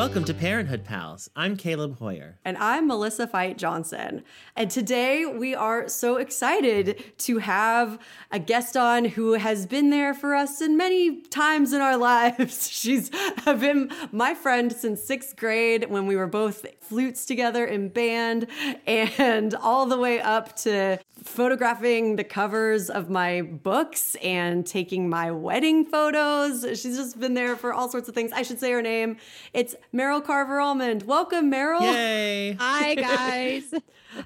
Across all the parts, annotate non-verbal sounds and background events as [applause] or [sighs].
Welcome to Parenthood Pals. I'm Caleb Hoyer. And I'm Melissa Fite Johnson. And today we are so excited to have a guest on who has been there for us in many times in our [laughs] lives. She's been my friend since sixth grade when we were both flutes together in band, and all the way up to photographing the covers of my books and taking my wedding photos. She's just been there for all sorts of things. I should say her name. It's Meryl Carver Almond. Welcome, Meryl. Yay. [laughs] Hi, guys.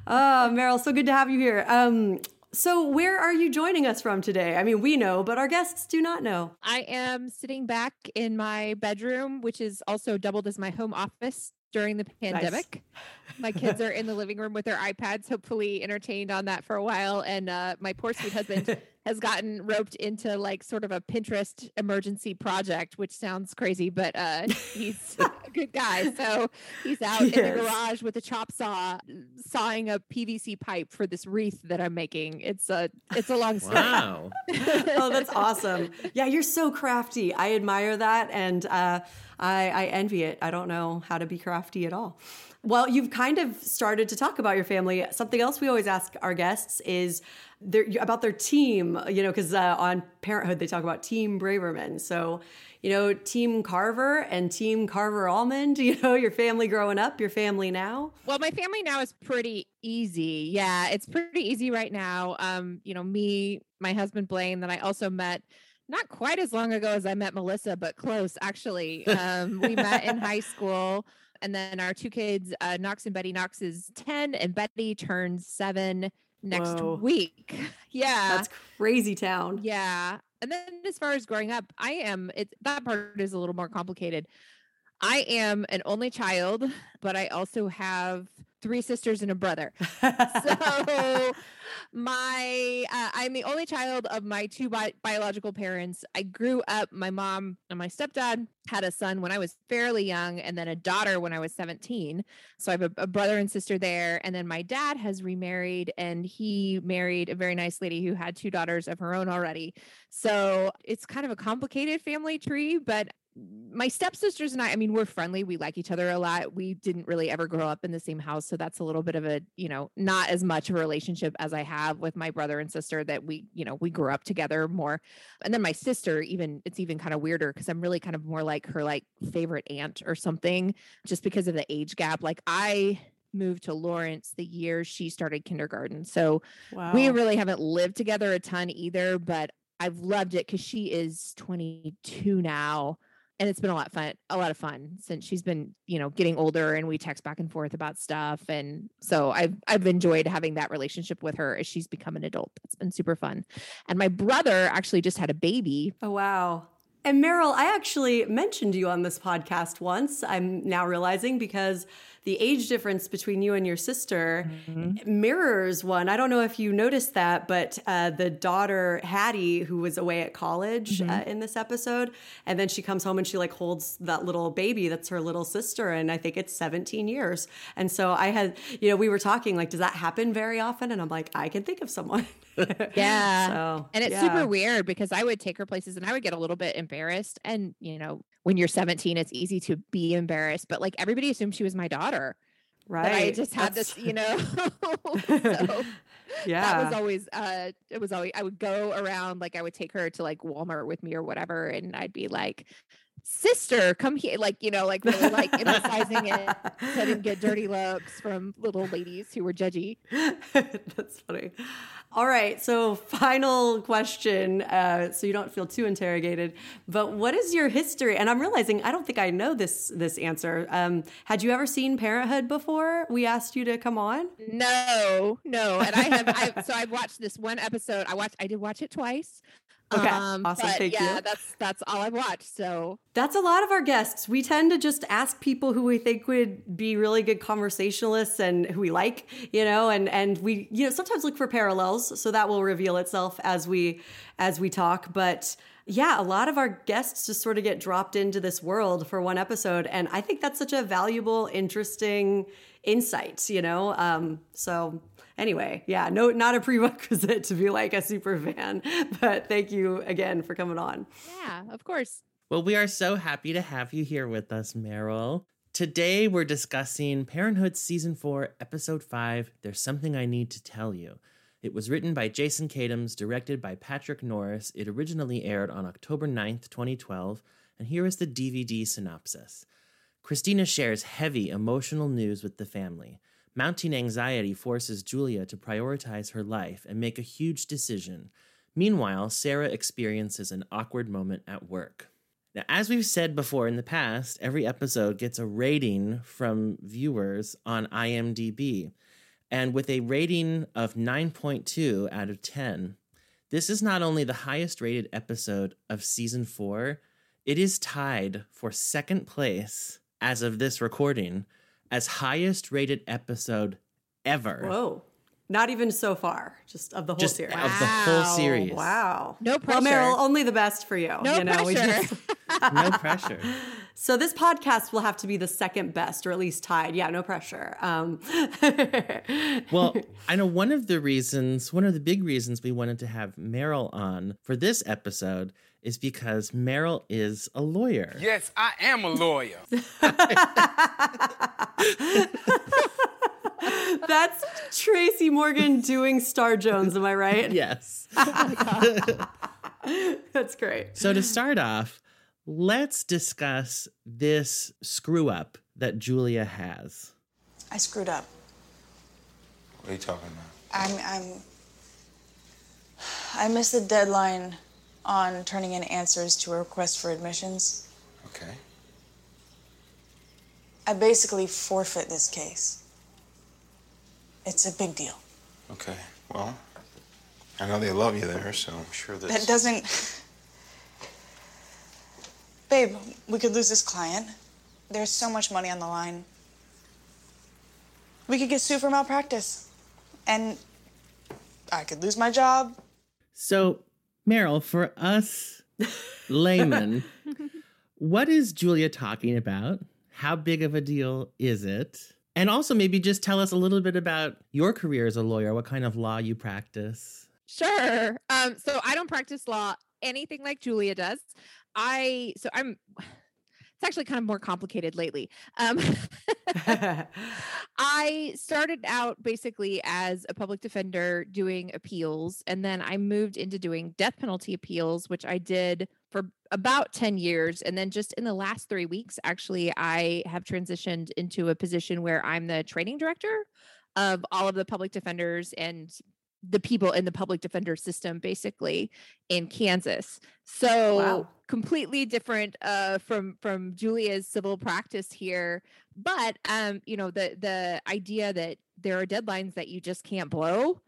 oh, Meryl, so good to have you here. Um, so, where are you joining us from today? I mean, we know, but our guests do not know. I am sitting back in my bedroom, which is also doubled as my home office during the pandemic. Nice. my kids are in the living room with their iPads, hopefully entertained on that for a while. And uh, my poor sweet husband [laughs] has gotten roped into like sort of a Pinterest emergency project, which sounds crazy, but uh, he's [laughs] good guy. So he's [laughs] out yes. in the garage with a chop saw, sawing a PVC pipe for this wreath that I'm making. It's a it's a long story. Wow. [laughs] oh, that's awesome. Yeah, you're so crafty. I admire that, and uh, I, I envy it. I don't know how to be crafty at all. Well, you've kind of started to talk about your family. Something else we always ask our guests is their, about their team, you know, because uh, on Parenthood they talk about Team Braverman. So, you know, Team Carver and Team Carver Almond, [laughs] you know, your family growing up, your family now? Well, my family now is pretty easy. Yeah, it's pretty easy right now. Um, you know, me, my husband Blaine, that I also met not quite as long ago as I met Melissa, but close actually. [laughs] Um, we met in high school. And then our two kids, uh, Knox and Betty. Knox is 10 and Betty turns seven next Whoa. week. [laughs] yeah. That's crazy town. Yeah. And then as far as growing up, I am it that part is a little more complicated. I am an only child, but I also have three sisters and a brother. [laughs] so my uh, I'm the only child of my two bi- biological parents. I grew up my mom and my stepdad had a son when I was fairly young and then a daughter when I was 17. So I have a, a brother and sister there and then my dad has remarried and he married a very nice lady who had two daughters of her own already. So it's kind of a complicated family tree, but my stepsisters and I, I mean, we're friendly. We like each other a lot. We didn't really ever grow up in the same house. So that's a little bit of a, you know, not as much of a relationship as I have with my brother and sister that we, you know, we grew up together more. And then my sister, even, it's even kind of weirder because I'm really kind of more like her like favorite aunt or something just because of the age gap. Like I, moved to Lawrence the year she started kindergarten. So wow. we really haven't lived together a ton either, but I've loved it because she is 22 now and it's been a lot fun a lot of fun since she's been you know getting older and we text back and forth about stuff and so i've i've enjoyed having that relationship with her as she's become an adult. It's been super fun. And my brother actually just had a baby. Oh wow. And meryl i actually mentioned you on this podcast once i'm now realizing because the age difference between you and your sister mm-hmm. mirrors one. I don't know if you noticed that, but uh, the daughter Hattie, who was away at college mm-hmm. uh, in this episode, and then she comes home and she like holds that little baby that's her little sister, and I think it's 17 years. And so I had, you know, we were talking like, does that happen very often? And I'm like, I can think of someone. [laughs] [laughs] yeah. So, and it's yeah. super weird because I would take her places and I would get a little bit embarrassed. And, you know, when you're 17, it's easy to be embarrassed, but like everybody assumed she was my daughter. Right. I just had That's... this, you know. [laughs] so yeah. [laughs] That was always uh it was always I would go around like I would take her to like Walmart with me or whatever and I'd be like sister, come here. Like, you know, like really like [laughs] emphasizing it, so didn't get dirty looks from little ladies who were judgy. [laughs] That's funny. All right. So, final question. Uh, so you don't feel too interrogated. But what is your history? And I'm realizing I don't think I know this this answer. Um, had you ever seen Parenthood before? We asked you to come on. No, no. And I have. I, so I've watched this one episode. I watched. I did watch it twice. Okay, um, awesome. Thank yeah, you. that's that's all I've watched. So that's a lot of our guests. We tend to just ask people who we think would be really good conversationalists and who we like, you know, and and we you know sometimes look for parallels. So that will reveal itself as we as we talk. But yeah, a lot of our guests just sort of get dropped into this world for one episode, and I think that's such a valuable, interesting insight. You know, um, so anyway, yeah, no, not a prerequisite to be like a super fan, [laughs] but thank you again for coming on. Yeah, of course. Well, we are so happy to have you here with us, Meryl. Today we're discussing Parenthood Season 4, Episode 5 There's Something I Need to Tell You. It was written by Jason Katims, directed by Patrick Norris. It originally aired on October 9th, 2012, and here is the DVD synopsis. Christina shares heavy emotional news with the family. Mounting anxiety forces Julia to prioritize her life and make a huge decision. Meanwhile, Sarah experiences an awkward moment at work. Now, as we've said before in the past, every episode gets a rating from viewers on IMDb. And with a rating of 9.2 out of 10, this is not only the highest rated episode of season four, it is tied for second place as of this recording as highest rated episode ever. Whoa. Not even so far, just of the whole Just series. of the whole Wow. series. Wow. No Well, pressure. Meryl, only the best for you. no you know, we pressure. just- [laughs] No pressure. [laughs] so this podcast will have to be the second best, or at least tied. Yeah, no pressure. Um, [laughs] Well, I know one of the reasons, one of the big reasons we wanted to have Meryl on for this episode is because Meryl is a lawyer. Yes, I am a lawyer. [laughs] that's Tracy Morgan doing Star Jones. Am I right? Yes. [laughs] That's great. So to start off, let's discuss this screw up that Julia has. I screwed up. What are you talking about? I'm I'm I missed the deadline on turning in answers to a request for admissions. Okay. I basically forfeit this case. It's a big deal. Okay. Well, I know they love you there, so I'm sure That that's. doesn't [laughs] Babe, we could lose this client. There's so much money on the line. We could get sued for malpractice. And I could lose my job. So, Meryl, for us [laughs] laymen, what is Julia talking about? How big of a deal is it? And also, maybe just tell us a little bit about your career as a lawyer, what kind of law you practice. Sure. Um, so I don't practice law anything like Julia does. I so I'm it's actually kind of more complicated lately. Um [laughs] [laughs] I started out basically as a public defender doing appeals, and then I moved into doing death penalty appeals, which I did for about 10 years. And then just in the last three weeks, actually, I have transitioned into a position where I'm the training director of all of the public defenders and the people in the public defender system basically in Kansas. So Wow. completely different uh from from Julia's civil practice here but um you know the the idea that there are deadlines that you just can't blow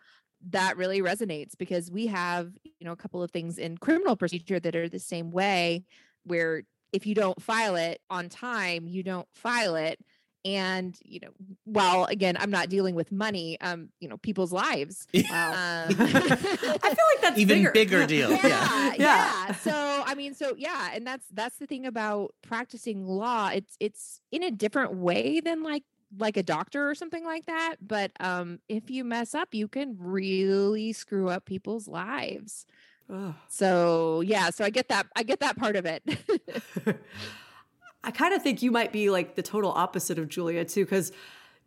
that really resonates because we have you know a couple of things in criminal procedure that are the same way where if you don't file it on time you don't file it and you know while again i'm not dealing with money um you know people's lives [laughs] Wow. um, [laughs] I feel like that's Even bigger. bigger [laughs] deal. yeah, Yeah. yeah, Yeah. So I mean, so yeah, and that's that's the thing about practicing law. It's it's in a different way than like like a doctor or something like that. But um, if you mess up, you can really screw up people's lives. Ugh. So yeah, so I get that. I get that part of it. I kind of think you might be like the total opposite of Julia too, because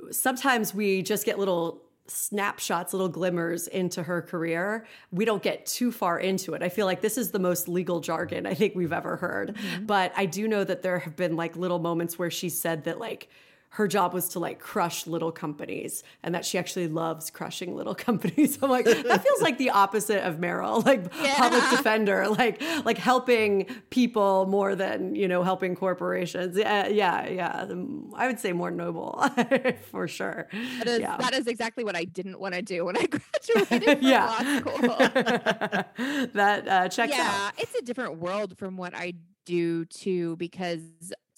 sometimes we just get little snapshots, little glimmers into her career. We don't get too far into it. I feel like this is the most legal jargon I think we've ever heard. Mm-hmm. But I do know that there have been like little moments where she said that like her job was to like crush little companies and that she actually loves crushing little [laughs] companies. I'm like, that feels like the opposite of Meryl, like public defender, like like helping people more than, you know, helping corporations. Yeah, yeah, yeah. I would say more noble [laughs] for sure. That is yeah. that is exactly what I didn't want to do when I [laughs] graduated from Yeah. law school. that uh, checks yeah, out. it's a different world from what I do too, because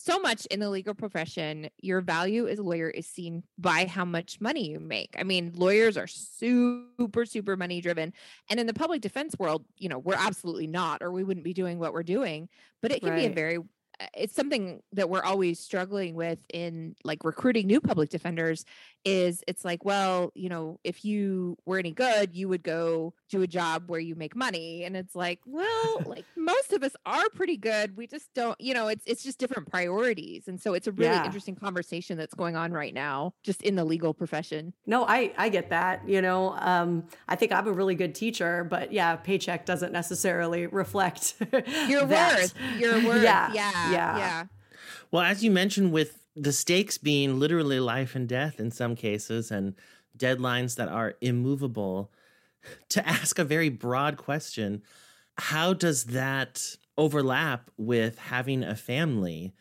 so much in the legal profession, your value as a lawyer is seen by how much money you make. I mean, lawyers are super, super money driven. And in the public defense world, you know, we're absolutely not, or we wouldn't be doing what we're doing. But it can be a very it's something that we're always struggling with in like recruiting new public defenders is it's like well you know if you were any good you would go do a job where you make money and it's like well [laughs] like most of us are pretty good we just don't you know it's it's just different priorities and so it's a really Yeah. interesting conversation that's going on right now just in the legal profession No, I I get that. You know, um, I think I'm a really good teacher, but yeah, paycheck doesn't necessarily reflect your [laughs] that. worth your [laughs] worth Yeah, yeah yeah. yeah Well, as you mentioned, with the stakes being literally life and death in some cases and deadlines that are immovable, to ask a very broad question, how does that overlap with having a family?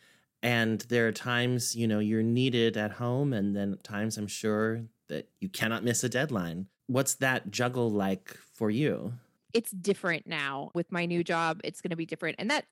And there are times, you know, you're needed at home, and then times I'm sure that you cannot miss a deadline. What's that juggle like for you? it's different now with my new job it's going to be different and that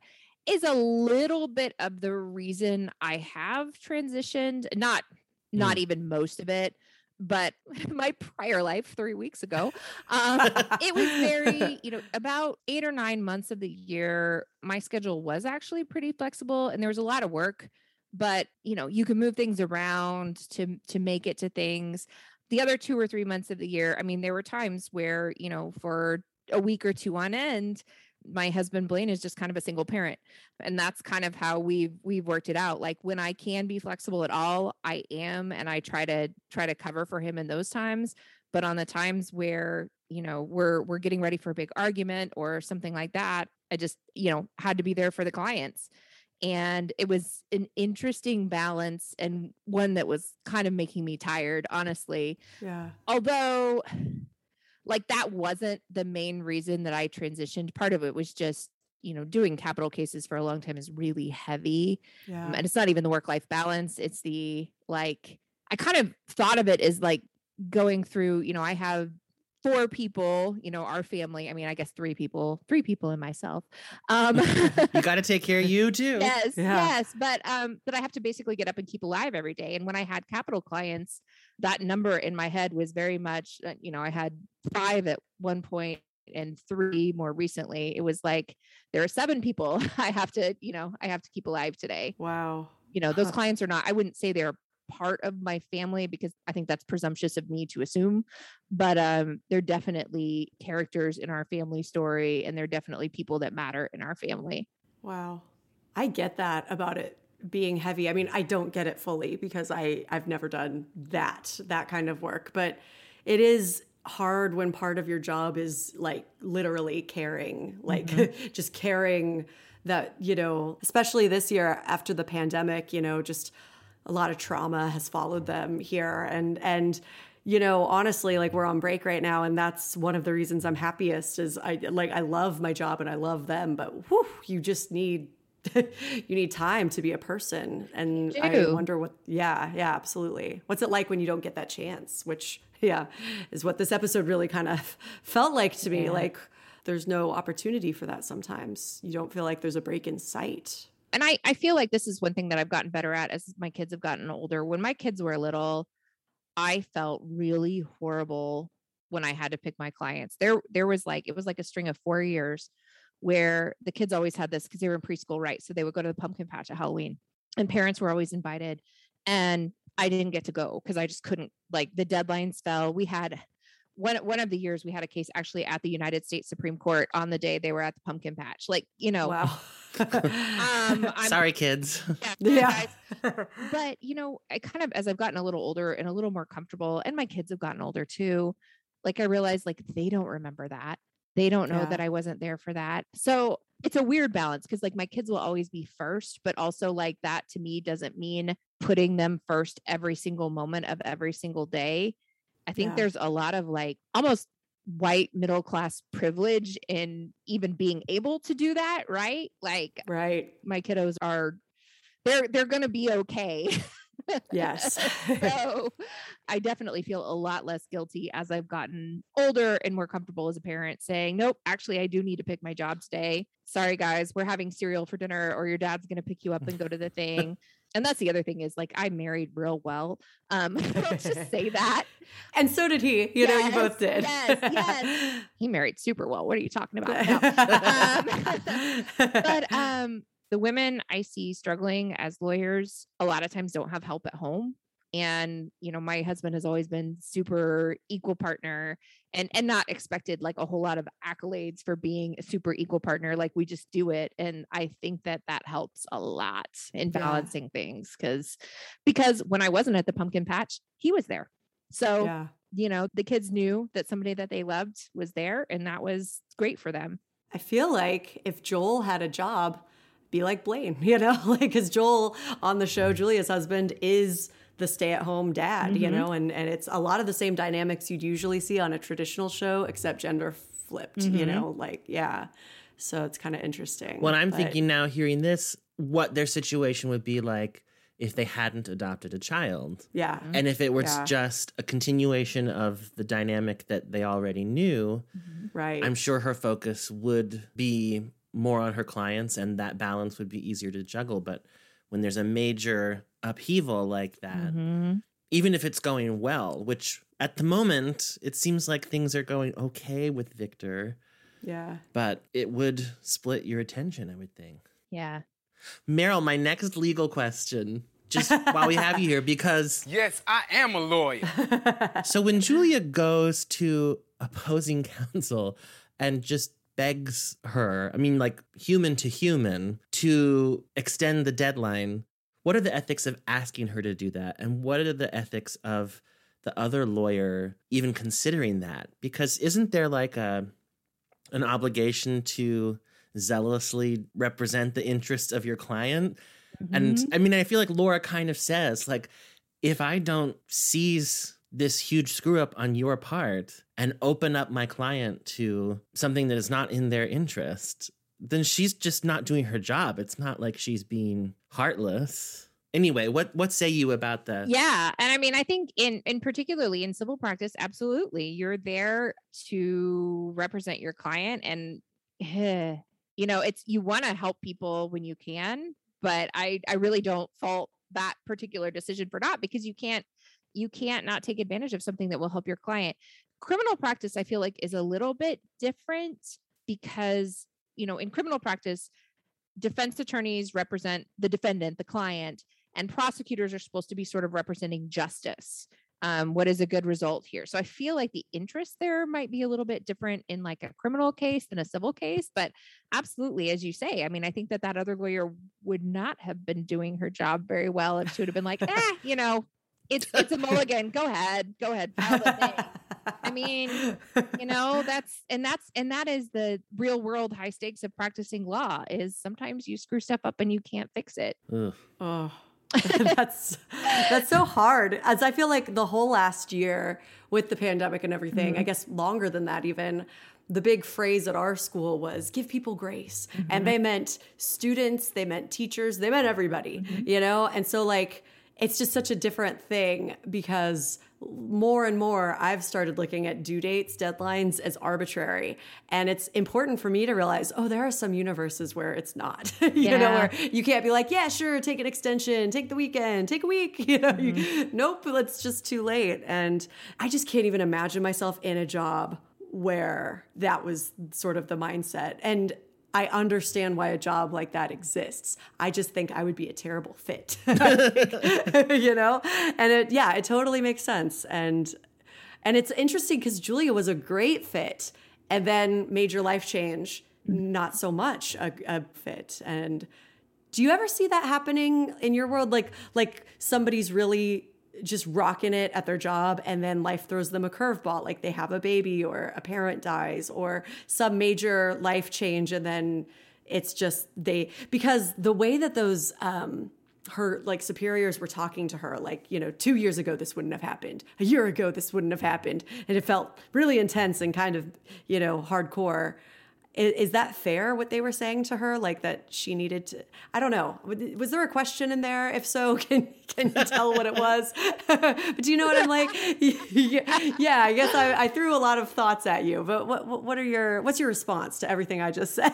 is a little bit of the reason i have transitioned not not even most of it but [laughs] my prior life three weeks ago um, it was very [laughs] you know about eight or nine months of the year my schedule was actually pretty flexible and there was a lot of work but you know you can move things around to to make it to things. The other two or three months of the year i mean there were times where you know for a week or two on end my husband blaine is just kind of a single parent and that's kind of how we've we've worked it out like when i can be flexible at all i am and i try to try to cover for him in those times but on the times where you know we're we're getting ready for a big argument or something like that i just you know had to be there for the clients and it was an interesting balance and one that was kind of making me tired honestly yeah. although like that wasn't the main reason that I transitioned. Part of it was just, you know, doing capital cases for a long time is really heavy. Um, and it's not even the work life balance. It's the like, I kind of thought of it as like going through, you know, I have four people, you know, our family. I mean, I guess three people, three people and myself. Um, [laughs] You got to take care of you [laughs] too. yes Yeah. yes but um but i have to basically get up and keep alive every day and when i had capital clients that number in my head was very much uh, you know i had five at one point and three more recently it was like there are seven people [laughs] i have to you know i have to keep alive today Wow. you know those Huh. clients are not i wouldn't say they're part of my family because i think that's presumptuous of me to assume but um they're definitely characters in our family story and they're definitely people that matter in our family Wow. I get that about it being heavy. I mean, I don't get it fully because I I've never done that that kind of work, but it is hard when part of your job is like literally caring, like mm-hmm. [laughs] just caring that, you know, especially this year after the pandemic, you know, just a lot of trauma has followed them here. And and you know honestly like we're on break right now and that's one of the reasons i'm happiest is i like i love my job and i love them but whew, you just need [laughs] you need time to be a person. And i wonder what yeah yeah absolutely. What's it like when you don't get that chance? Which [laughs] yeah is what this episode really kind of [laughs] felt like to me. Like there's no opportunity for that sometimes. You don't feel like there's a break in sight. And I, I feel like this is one thing that I've gotten better at as my kids have gotten older. When my kids were little, I felt really horrible when I had to pick my clients. There there was like it was like a string of 4 years where the kids always had this because they were in preschool, right? So they would go to the pumpkin patch at Halloween and parents were always invited and I didn't get to go because I just couldn't like the deadlines fell. We had one one of the years we had a case actually at the United States Supreme Court on the day they were at the pumpkin patch. Like, you know, wow [laughs] um [laughs] Sorry, kids. [laughs] yeah, yeah guys. but you know i kind of as i've gotten a little older and a little more comfortable and my kids have gotten older too like i realized like they don't remember that they don't know Yeah. that i wasn't there for that so it's a weird balance because like my kids will always be first but also like that to me doesn't mean putting them first every single moment of every single day i think Yeah. there's a lot of like almost white middle class privilege in even being able to do that right like right my kiddos are they're they're going to be okay. [laughs] yes [laughs] so I definitely feel a lot less guilty as I've gotten older and more comfortable as a parent saying, nope, actually I do need to pick my job today. Sorry guys, we're having cereal for dinner or your dad's going to pick you up and go to the thing. [laughs] and that's the other thing is like I married real well. Um [laughs] let's just say that. and so did he you know you both did yes, yes. He married super well. What are you talking about? No. Um, but um the women I see struggling as lawyers a lot of times don't have help at home and you know my husband has always been super equal partner and and not expected like a whole lot of accolades for being a super equal partner like we just do it and i think that that helps a lot in Yeah. balancing things because because when i wasn't at the pumpkin patch he was there so Yeah. you know the kids knew that somebody that they loved was there and that was great for them I feel like if Joel had a job, be like Blaine, [laughs] you know, like because Joel on the show, Julia's husband is the stay-at-home dad, you Mhm. know, and and it's a lot of the same dynamics you'd usually see on a traditional show, except gender flipped, you Mhm. know, like yeah. So it's kind of interesting. What I'm but- thinking now, hearing this, what their situation would be like if they hadn't adopted a child. yeah, And if it was Yeah. just a continuation of the dynamic that they already knew, right. I'm sure her focus would be more on her clients and that balance would be easier to juggle. But when there's a major upheaval like that, Mhm. even if it's going well, which at the moment it seems like things are going okay with Victor, yeah. but it would split your attention, I would think. yeah Meryl, my next legal question, just [laughs] while we have you here, because Yes, I am a lawyer. so when [laughs] Julia goes to opposing counsel and just begs her, I mean, like human to human, to extend the deadline, what are the ethics of asking her to do that? And what are the ethics of the other lawyer even considering that? Because isn't there like a an obligation to zealously represent the interests of your client? And mm-hmm. I mean, I feel like Laura kind of says, like, if I don't seize this huge screw up on your part and open up my client to something that is not in their interest, then she's just not doing her job. It's not like she's being heartless. Anyway, what what say you about that? yeah and i mean i think in in particularly in civil practice absolutely you're there to represent your client and [sighs] you know it's you want to help people when you can but i i really don't fault that particular decision for not because you can't you can't not take advantage of something that will help your client. Criminal practice i feel like is a little bit different because you know in criminal practice defense attorneys represent the defendant the client and prosecutors are supposed to be sort of representing justice um, what is a good result here. So i feel like the interest there might be a little bit different in like a criminal case than a civil case but absolutely as you say i mean i think that that other lawyer would not have been doing her job very well if she would have been like eh, you know it's [laughs] it's a mulligan go ahead go ahead file the thing. I mean, you know that's and that's and that is the real world high stakes of practicing law is sometimes you screw stuff up and you can't fix it Ugh. Oh, [laughs] that's that's so hard. As I feel like the whole last year with the pandemic and everything, I mm-hmm. guess longer than that even. The big phrase at our school was give people grace. And mm-hmm. they meant students, they meant teachers, they meant everybody, mm-hmm. you know? And so like it's just such a different thing because more and more I've started looking at due dates, deadlines as arbitrary. And it's important for me to realize, oh, there are some universes where it's not. [laughs] you know, where you can't be like, yeah, sure, take an extension, take the weekend, take a week. [laughs] You know, you, mm-hmm. nope, it's just too late. And I just can't even imagine myself in a job where that was sort of the mindset. And I understand why a job like that exists. I just think I would be a terrible fit. [laughs] you know? And it yeah, it totally makes sense. And and it's interesting because Julia was a great fit and then major life change, not so much a, a fit. And do you ever see that happening in your world? Like like somebody's really just rocking it at their job and then life throws them a curveball like they have a baby or a parent dies or some major life change and then it's just they because the way that those um her like superiors were talking to her like you know 2 years ago this wouldn't have happened. A year ago this wouldn't have happened. And it felt really intense and kind of you know hardcore is, is that fair what they were saying to her? Like that she needed to i don't know. Was there a question in there? If so [laughs] can can you tell what it was? [laughs] But do you know what i'm like? [laughs] Yeah, i guess I, I threw a lot of thoughts at you but what what are your what's your response to everything i just said?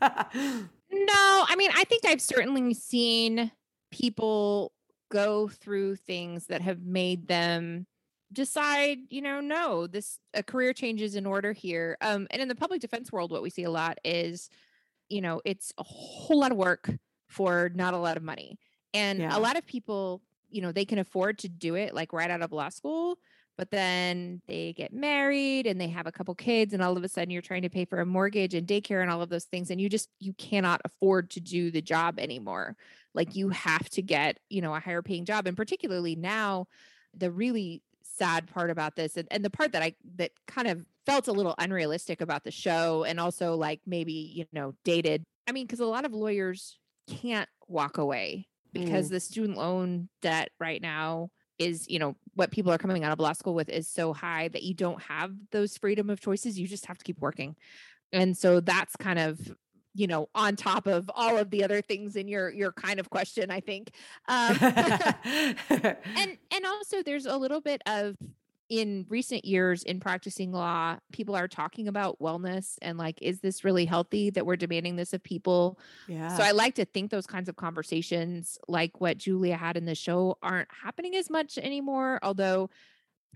No, I mean, I think I've certainly seen people go through things that have made them decide, you know, no, this a career change is in order here. Um, and in the public defense world, what we see a lot is, you know, it's a whole lot of work, for not a lot of money. And Yeah. a lot of people, you know, they can afford to do it like right out of law school, but then they get married and they have a couple kids and all of a sudden you're trying to pay for a mortgage and daycare and all of those things and you just you cannot afford to do the job anymore. Like you have to get, you know, a higher paying job and particularly now the really sad part about this and, and the part that I that kind of felt a little unrealistic about the show and also like maybe, you know, dated. I mean, because a lot of lawyers can't walk away because mm. the student loan debt right now is you know what people are coming out of law school with is so high that you don't have those freedom of choices you just have to keep working and so that's kind of you know on top of all of the other things in your your kind of question i think um, [laughs] and and also there's a little bit of in recent years in practicing law people are talking about wellness and like is this really healthy that we're demanding this of people yeah. so I like to think those kinds of conversations, like what Julia had in the show, aren't happening as much anymore. Although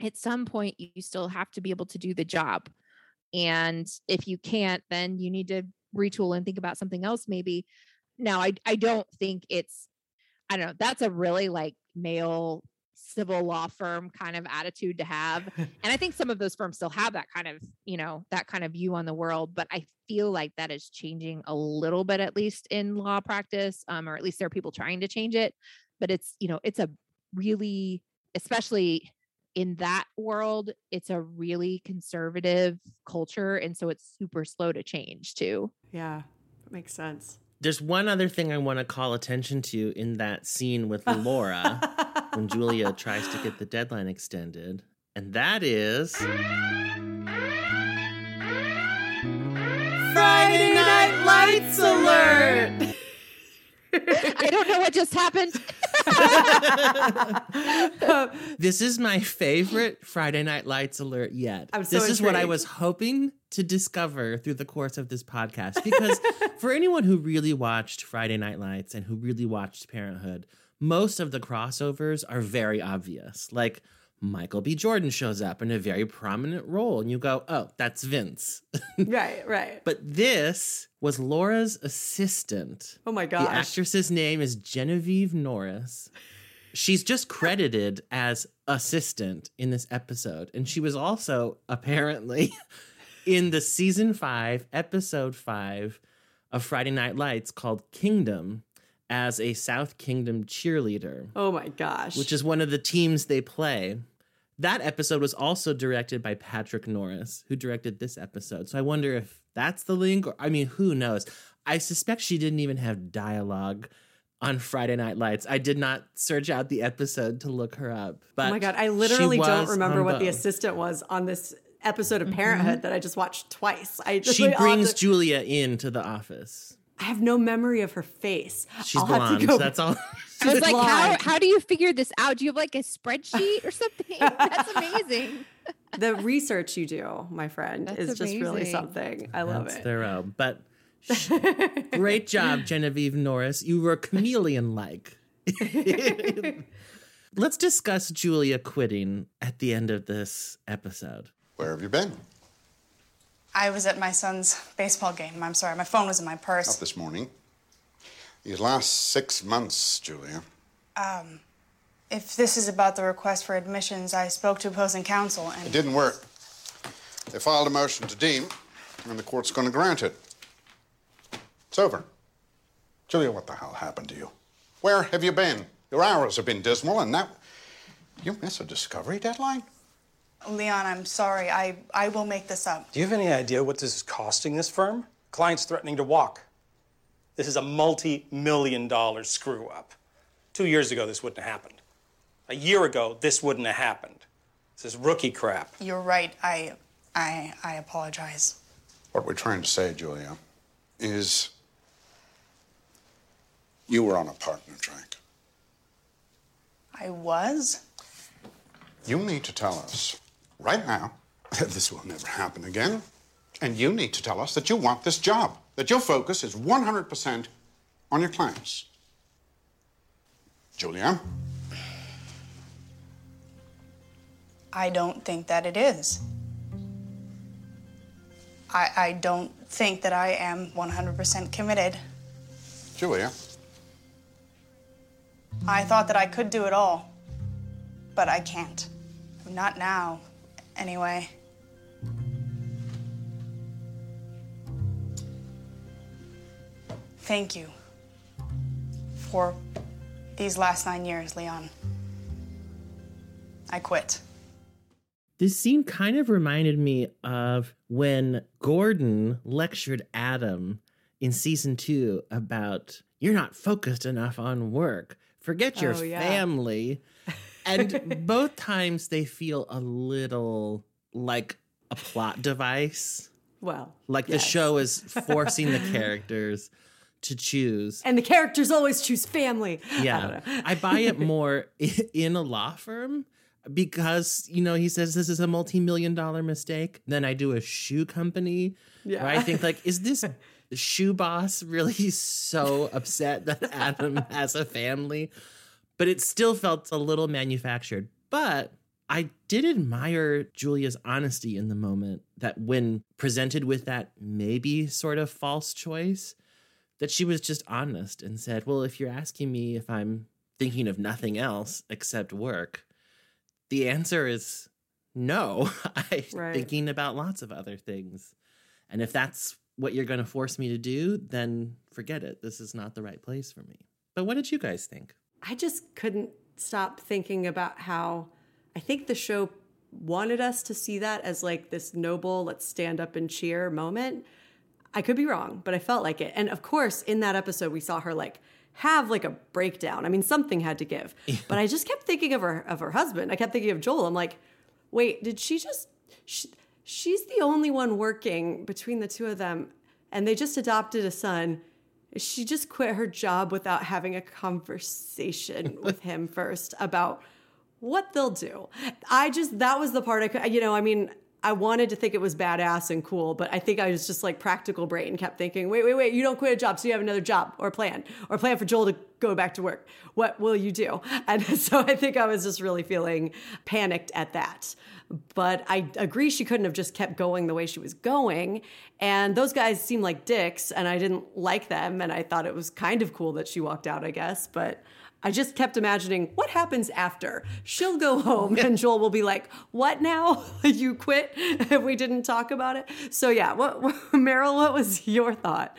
at some point you still have to be able to do the job. And if you can't, then you need to retool and think about something else maybe. Now I I don't think it's I don't know, that's a really like male civil law firm kind of attitude to have [laughs] and i think some of those firms still have that kind of you know that kind of view on the world but i feel like that is changing a little bit at least in law practice um, or at least there are people trying to change it but it's you know it's a really especially in that world it's a really conservative culture and so it's super slow to change too yeah, that makes sense. There's one other thing I want to call attention to in that scene with Laura when Julia [laughs] tries to get the deadline extended, and that is Friday Night Lights alert! i don't know what just happened [laughs] [laughs] this is my favorite Friday Night Lights alert yet. I'm so this is what I was hoping to discover through the course of this podcast. Because [laughs] for anyone who really watched Friday Night Lights and who really watched Parenthood, most of the crossovers are very obvious. Like Michael B. Jordan shows up in a very prominent role, and you go, oh, that's Vince. [laughs] right, right. but this was Laura's assistant. Oh my gosh. The actress's name is Genevieve Norris. She's just credited as assistant in this episode. And she was also apparently [laughs] in the season five, episode five of Friday Night Lights called Kingdom as a South Kingdom cheerleader, oh my gosh. which is one of the teams they play. That episode was also directed by Patrick Norris, who directed this episode. So I wonder if that's the link, or I mean, who knows? I suspect she didn't even have dialogue on Friday Night Lights. I did not search out the episode to look her up. But oh my god, I literally don't remember what the assistant was on this episode of mm-hmm. Parenthood that I just watched twice. I just She I'll brings to- Julia into the office. I have no memory of her face. She's I'll have blonde. to go. That's all. [laughs] [laughs] I was She's like, how how do you figure this out? Do you have like a spreadsheet or something? [laughs] That's amazing. the research you do, my friend, That's is just really something. I love That's it. their own. But sh- [laughs] great job, Genevieve Norris. You were chameleon like. [laughs] Let's discuss Julia quitting at the end of this episode. Where have you been? I was at my son's baseball game. I'm sorry, my phone was in my Not purse. this morning. These last six months, Julia. Um, if this is about the request for admissions, I spoke to opposing counsel and. It didn't work. They filed a motion to deem, and the court's going to grant it. It's over. Julia, what the hell happened to you? Where have you been? Your hours have been dismal, and now you miss a discovery deadline? Leon, I'm sorry. I, I will make this up. Do you have any idea what this is costing this firm? Clients threatening to walk. This is a multi million dollar screw up. Two years ago, this wouldn't have happened. A year ago, this wouldn't have happened. This is rookie crap. You're right. I I I apologize. What we're trying to say, Julia, is you were on a partner track. I was? You need to tell us right now [laughs] that this will never happen again. And you need to tell us that you want this job, that your focus is 100% on your clients. Julia, I don't think that it is. I, I don't think that I am 100% committed. Julia, I thought that I could do it all, but I can't. Not now, anyway. Thank you for these last nine years, Leon. I quit. This scene kind of reminded me of when Gordon lectured Adam in season two about you're not focused enough on work. Forget your Oh, yeah. family. [laughs] And both times they feel a little like a plot device. Well, Like the show is forcing the [laughs] characters to choose. And the characters always choose family. [laughs] Yeah. know. I, buy it [laughs] more in a law firm because, you know, he says this is a multi million dollar mistake. Then I do a shoe company Yeah. where I think, like, is this [laughs] shoe boss really so upset that Adam has a family? But it still felt a little manufactured. But I did admire Julia's honesty in the moment that when presented with that maybe sort of false choice, that she was just honest and said, Well, if you're asking me if I'm thinking of nothing else except work, the answer is no. [laughs] I'm Right. thinking about lots of other things. And if that's what you're going to force me to do, then forget it. This is not the right place for me. But what did you guys think? I just couldn't stop thinking about how I think the show wanted us to see that as like this noble, let's stand up and cheer moment. I could be wrong, but I felt like it. And of course, in that episode, we saw her like have like a breakdown. I mean, something had to give. But I just kept thinking of her of her husband. I kept thinking of Joel. I'm like, wait, did she just? She, she's the only one working between the two of them, and they just adopted a son. She just quit her job without having a conversation [laughs] with him first about what they'll do. I just that was the part I could, you know, I mean, I wanted to think it was badass and cool, but I think I was just like practical brain kept thinking, wait, wait, wait, you don't quit a job, so you have another job or plan or plan for Joel to go back to work. What will you do? And [laughs] so I think I was just really feeling panicked at that. But I agree she couldn't have just kept going the way she was going. And those guys seemed like dicks, and I didn't like them. And I thought it was kind of cool that she walked out, I guess. But I just kept imagining what happens after. She'll go [laughs] home and Joel will be like, "What now? [laughs] you quit? [laughs] If we didn't talk about it?" So yeah, what, what Meryl? What was your thought?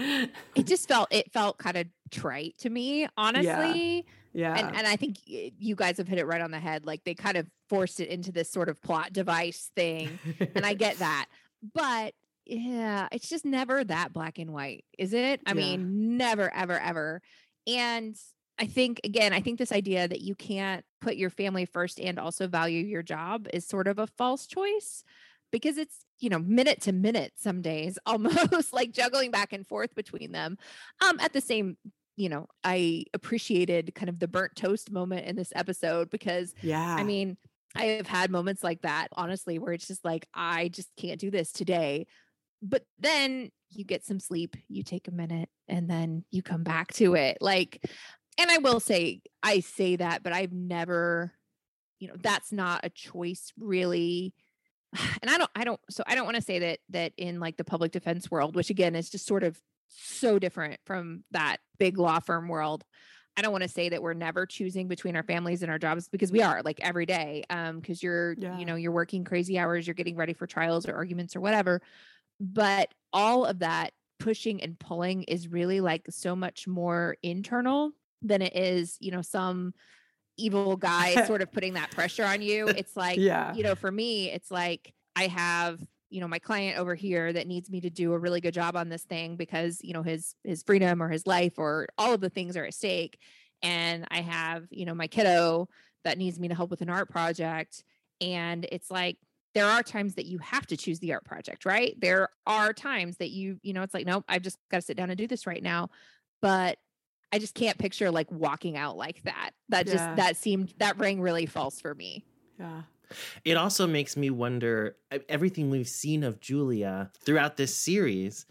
it just felt it felt kind of trite to me honestly Yeah, and and i think you guys have hit it right on the head like they kind of forced it into this sort of plot device thing and i get that but yeah it's just never that black and white is it i Yeah. mean never ever ever and i think again i think this idea that you can't put your family first and also value your job is sort of a false choice because it's you know minute to minute some days [laughs] almost like juggling back and forth between them um at the same you know i appreciated kind of the burnt toast moment in this episode because yeah. I mean, I have had moments like that, honestly, where it's just like, I just can't do this today. But then you get some sleep, you take a minute, and then you come back to it. Like, and I will say, I say that, but I've never, you know, that's not a choice really. [sighs] And I don't, I don't, so I don't want to say that, that in like the public defense world, which again is just sort of so different from that big law firm world. I don't want to say that we're never choosing between our families and our jobs because we are like every day. Um, because you're, Yeah. you know, you're working crazy hours, you're getting ready for trials or arguments or whatever. But all of that pushing and pulling is really like so much more internal than it is, you know, some evil guy [laughs] sort of putting that pressure on you. It's like, Yeah. you know, for me, it's like I have you know my client over here that needs me to do a really good job on this thing because you know his his freedom or his life or all of the things are at stake and i have you know my kiddo that needs me to help with an art project and it's like there are times that you have to choose the art project right there are times that you you know it's like nope i've just got to sit down and do this right now but i just can't picture like walking out like that that just Yeah. that seemed that rang really false for me yeah. It also makes me wonder everything we've seen of Julia throughout this series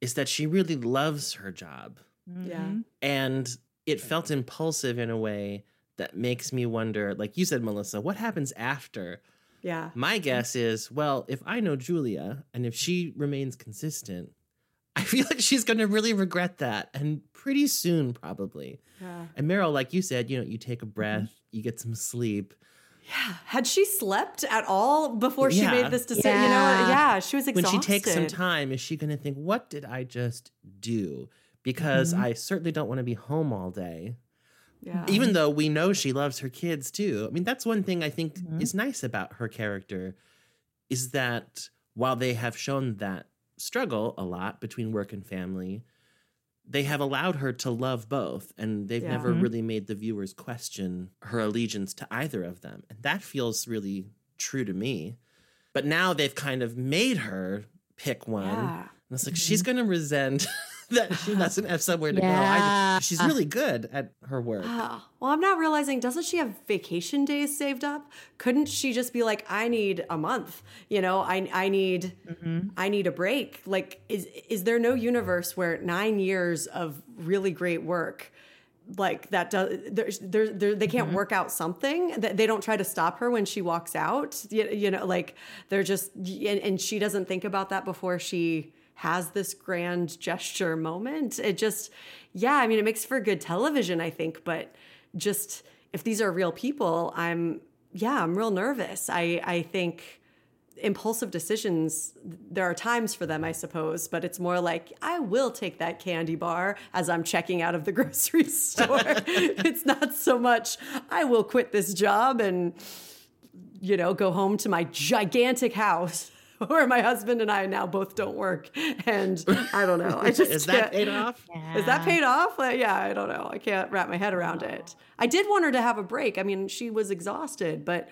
is that she really loves her job. Yeah. Mhm. And it felt impulsive in a way that makes me wonder, like you said, Melissa, what happens after? Yeah. My guess is, well, if I know Julia and if she remains consistent, I feel like she's going to really regret that and pretty soon, probably. Yeah. And Meryl, like you said, you know, you take a breath, you get some sleep. Yeah. Had she slept at all before she Yeah. made this decision? You know, Yeah. yeah, she was exhausted. When she takes some time, is she going to think, what did I just do? Because I certainly don't want to be home all day. Yeah. even though we know she loves her kids too. I mean, that's one thing I think Mhm. is nice about her character is that while they have shown that struggle a lot between work and family, they have allowed her to love both and they've Yeah. never Mhm. really made the viewers question her allegiance to either of them. And that feels really true to me. But now they've kind of made her pick one. yeah. And it's like she's going to resent [laughs] [laughs] that she doesn't have somewhere to go. I, Yeah. she's really good at her work. [sighs] Well, I'm not realizing, doesn't she have vacation days saved up? Couldn't she just be like, I need a month? You know, I I need mm-hmm. I need a break. Like, is is there no universe where nine years of really great work like that does there's there, there they can't mm-hmm. work out something that they don't try to stop her when she walks out you, you know like they're just and, and she doesn't think about that before she has this grand gesture moment. It just yeah i mean it makes for good television i think but just if these are real people i'm yeah i'm real nervous. I i think impulsive decisions there are times for them i suppose but it's more like i will take that candy bar as i'm checking out of the [laughs] grocery store. [laughs] It's not so much i will quit this job and you know go home to my gigantic house [laughs] where my husband and i now both don't work and i don't know i [laughs] just Is that can't- paid off? is that paid off? Uh, yeah, I don't know. I can't wrap my head around it. I did want her to have a break. I mean, she was exhausted, but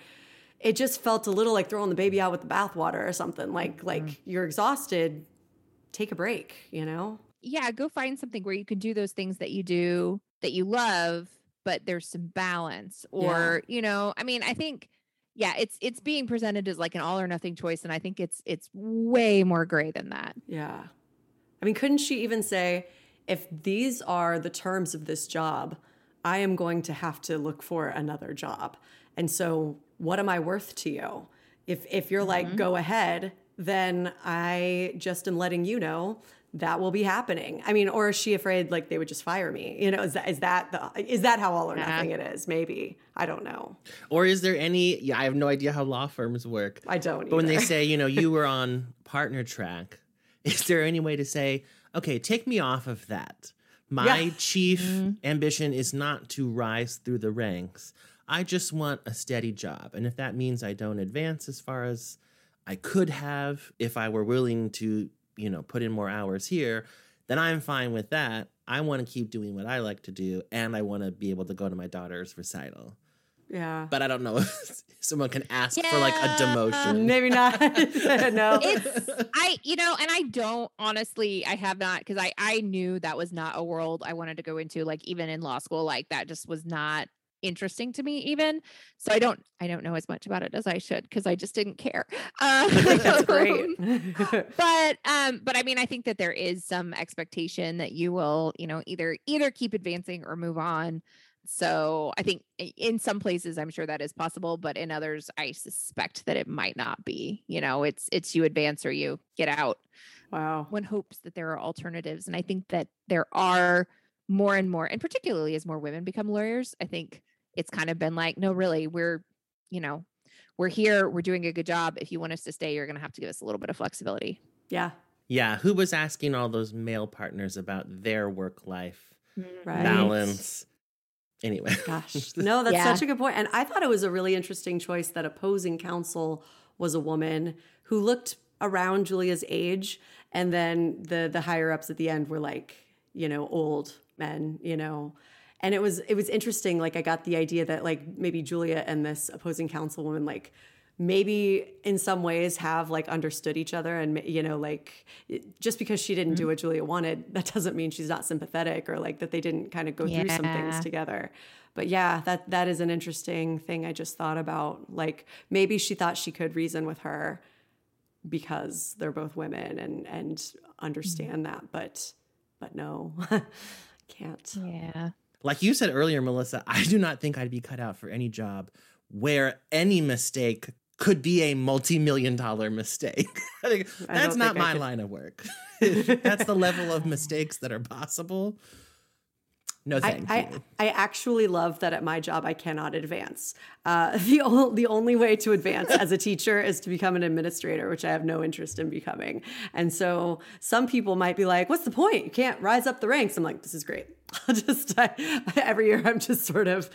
it just felt a little like throwing the baby out with the bathwater or something. Like like you're exhausted, take a break. You know? yeah, go find something where you can do those things that you do that you love, but there's some balance. Or, you know, I mean, I think yeah, it's it's being presented as like an all or nothing choice. And I think it's it's way more gray than that. Yeah. I mean, couldn't she even say, if these are the terms of this job, I am going to have to look for another job. And so, what am I worth to you? If if you're like, mm-hmm. go ahead, then I just am letting you know that will be happening. I mean, or is she afraid like they would just fire me? You know, is that is that the is that how all or Yeah. nothing it is? Maybe I don't know. Or is there any? Yeah, I have no idea how law firms work. I don't. But when they say, you know, you [laughs] were on partner track, is there any way to say, okay, take me off of that? My Yeah. chief mm-hmm. ambition is not to rise through the ranks. I just want a steady job. And if that means I don't advance as far as I could have if I were willing to, you know, put in more hours here, then I'm fine with that. I want to keep doing what I like to do and I want to be able to go to my daughter's recital. yeah, But I don't know [laughs] if someone can ask for like a demotion. maybe not. [laughs] [laughs] no, it's i you know and i don't honestly i have not because i i knew that was not a world i wanted to go into like even in law school like that just was not interesting to me even so i don't i don't know as much about it as i should because i just didn't care um, [laughs] that's great. [laughs] but um but i mean i think that there is some expectation that you will you know either either keep advancing or move on so i think in some places i'm sure that is possible but in others i suspect that it might not be you know it's it's you advance or you get out wow. one hopes that there are alternatives and i think that there are more and more and particularly as more women become lawyers i think it's kind of been like no really we're you know we're here we're doing a good job if you want us to stay you're going to have to give us a little bit of flexibility Yeah. Yeah, who was asking all those male partners about their work life Right. balance? Anyway, Gosh, [laughs] no, that's Yeah. such a good point. And I thought it was a really interesting choice that opposing counsel was a woman who looked around Julia's age, and then the the higher ups at the end were like, you know, old men, you know. And it was it was interesting. Like I got the idea that like maybe Julia and this opposing councilwoman like maybe in some ways have like understood each other and you know like just because she didn't do mm-hmm. what Julia wanted that doesn't mean she's not sympathetic or like that they didn't kind of go through some things together but yeah that that is an interesting thing i just thought about like maybe she thought she could reason with her because they're both women and and mm-hmm. understand that but but no [laughs] can't yeah like you said earlier, Melissa, I do not think I'd be cut out for any job where any mistake could be a multi-million dollar mistake. [laughs] I think I that's don't not think I my could- line of work. [laughs] that's the level of mistakes that are possible. No, I, thank I, you. I actually love that at my job I cannot advance. Uh, [laughs] the, o- the only way to advance as a [laughs] teacher is to become an administrator, which I have no interest in becoming. And so some people might be like, "What's the point? You can't rise up the ranks." I'm like, "This is great." [laughs] I'll just I, every year I'm just sort of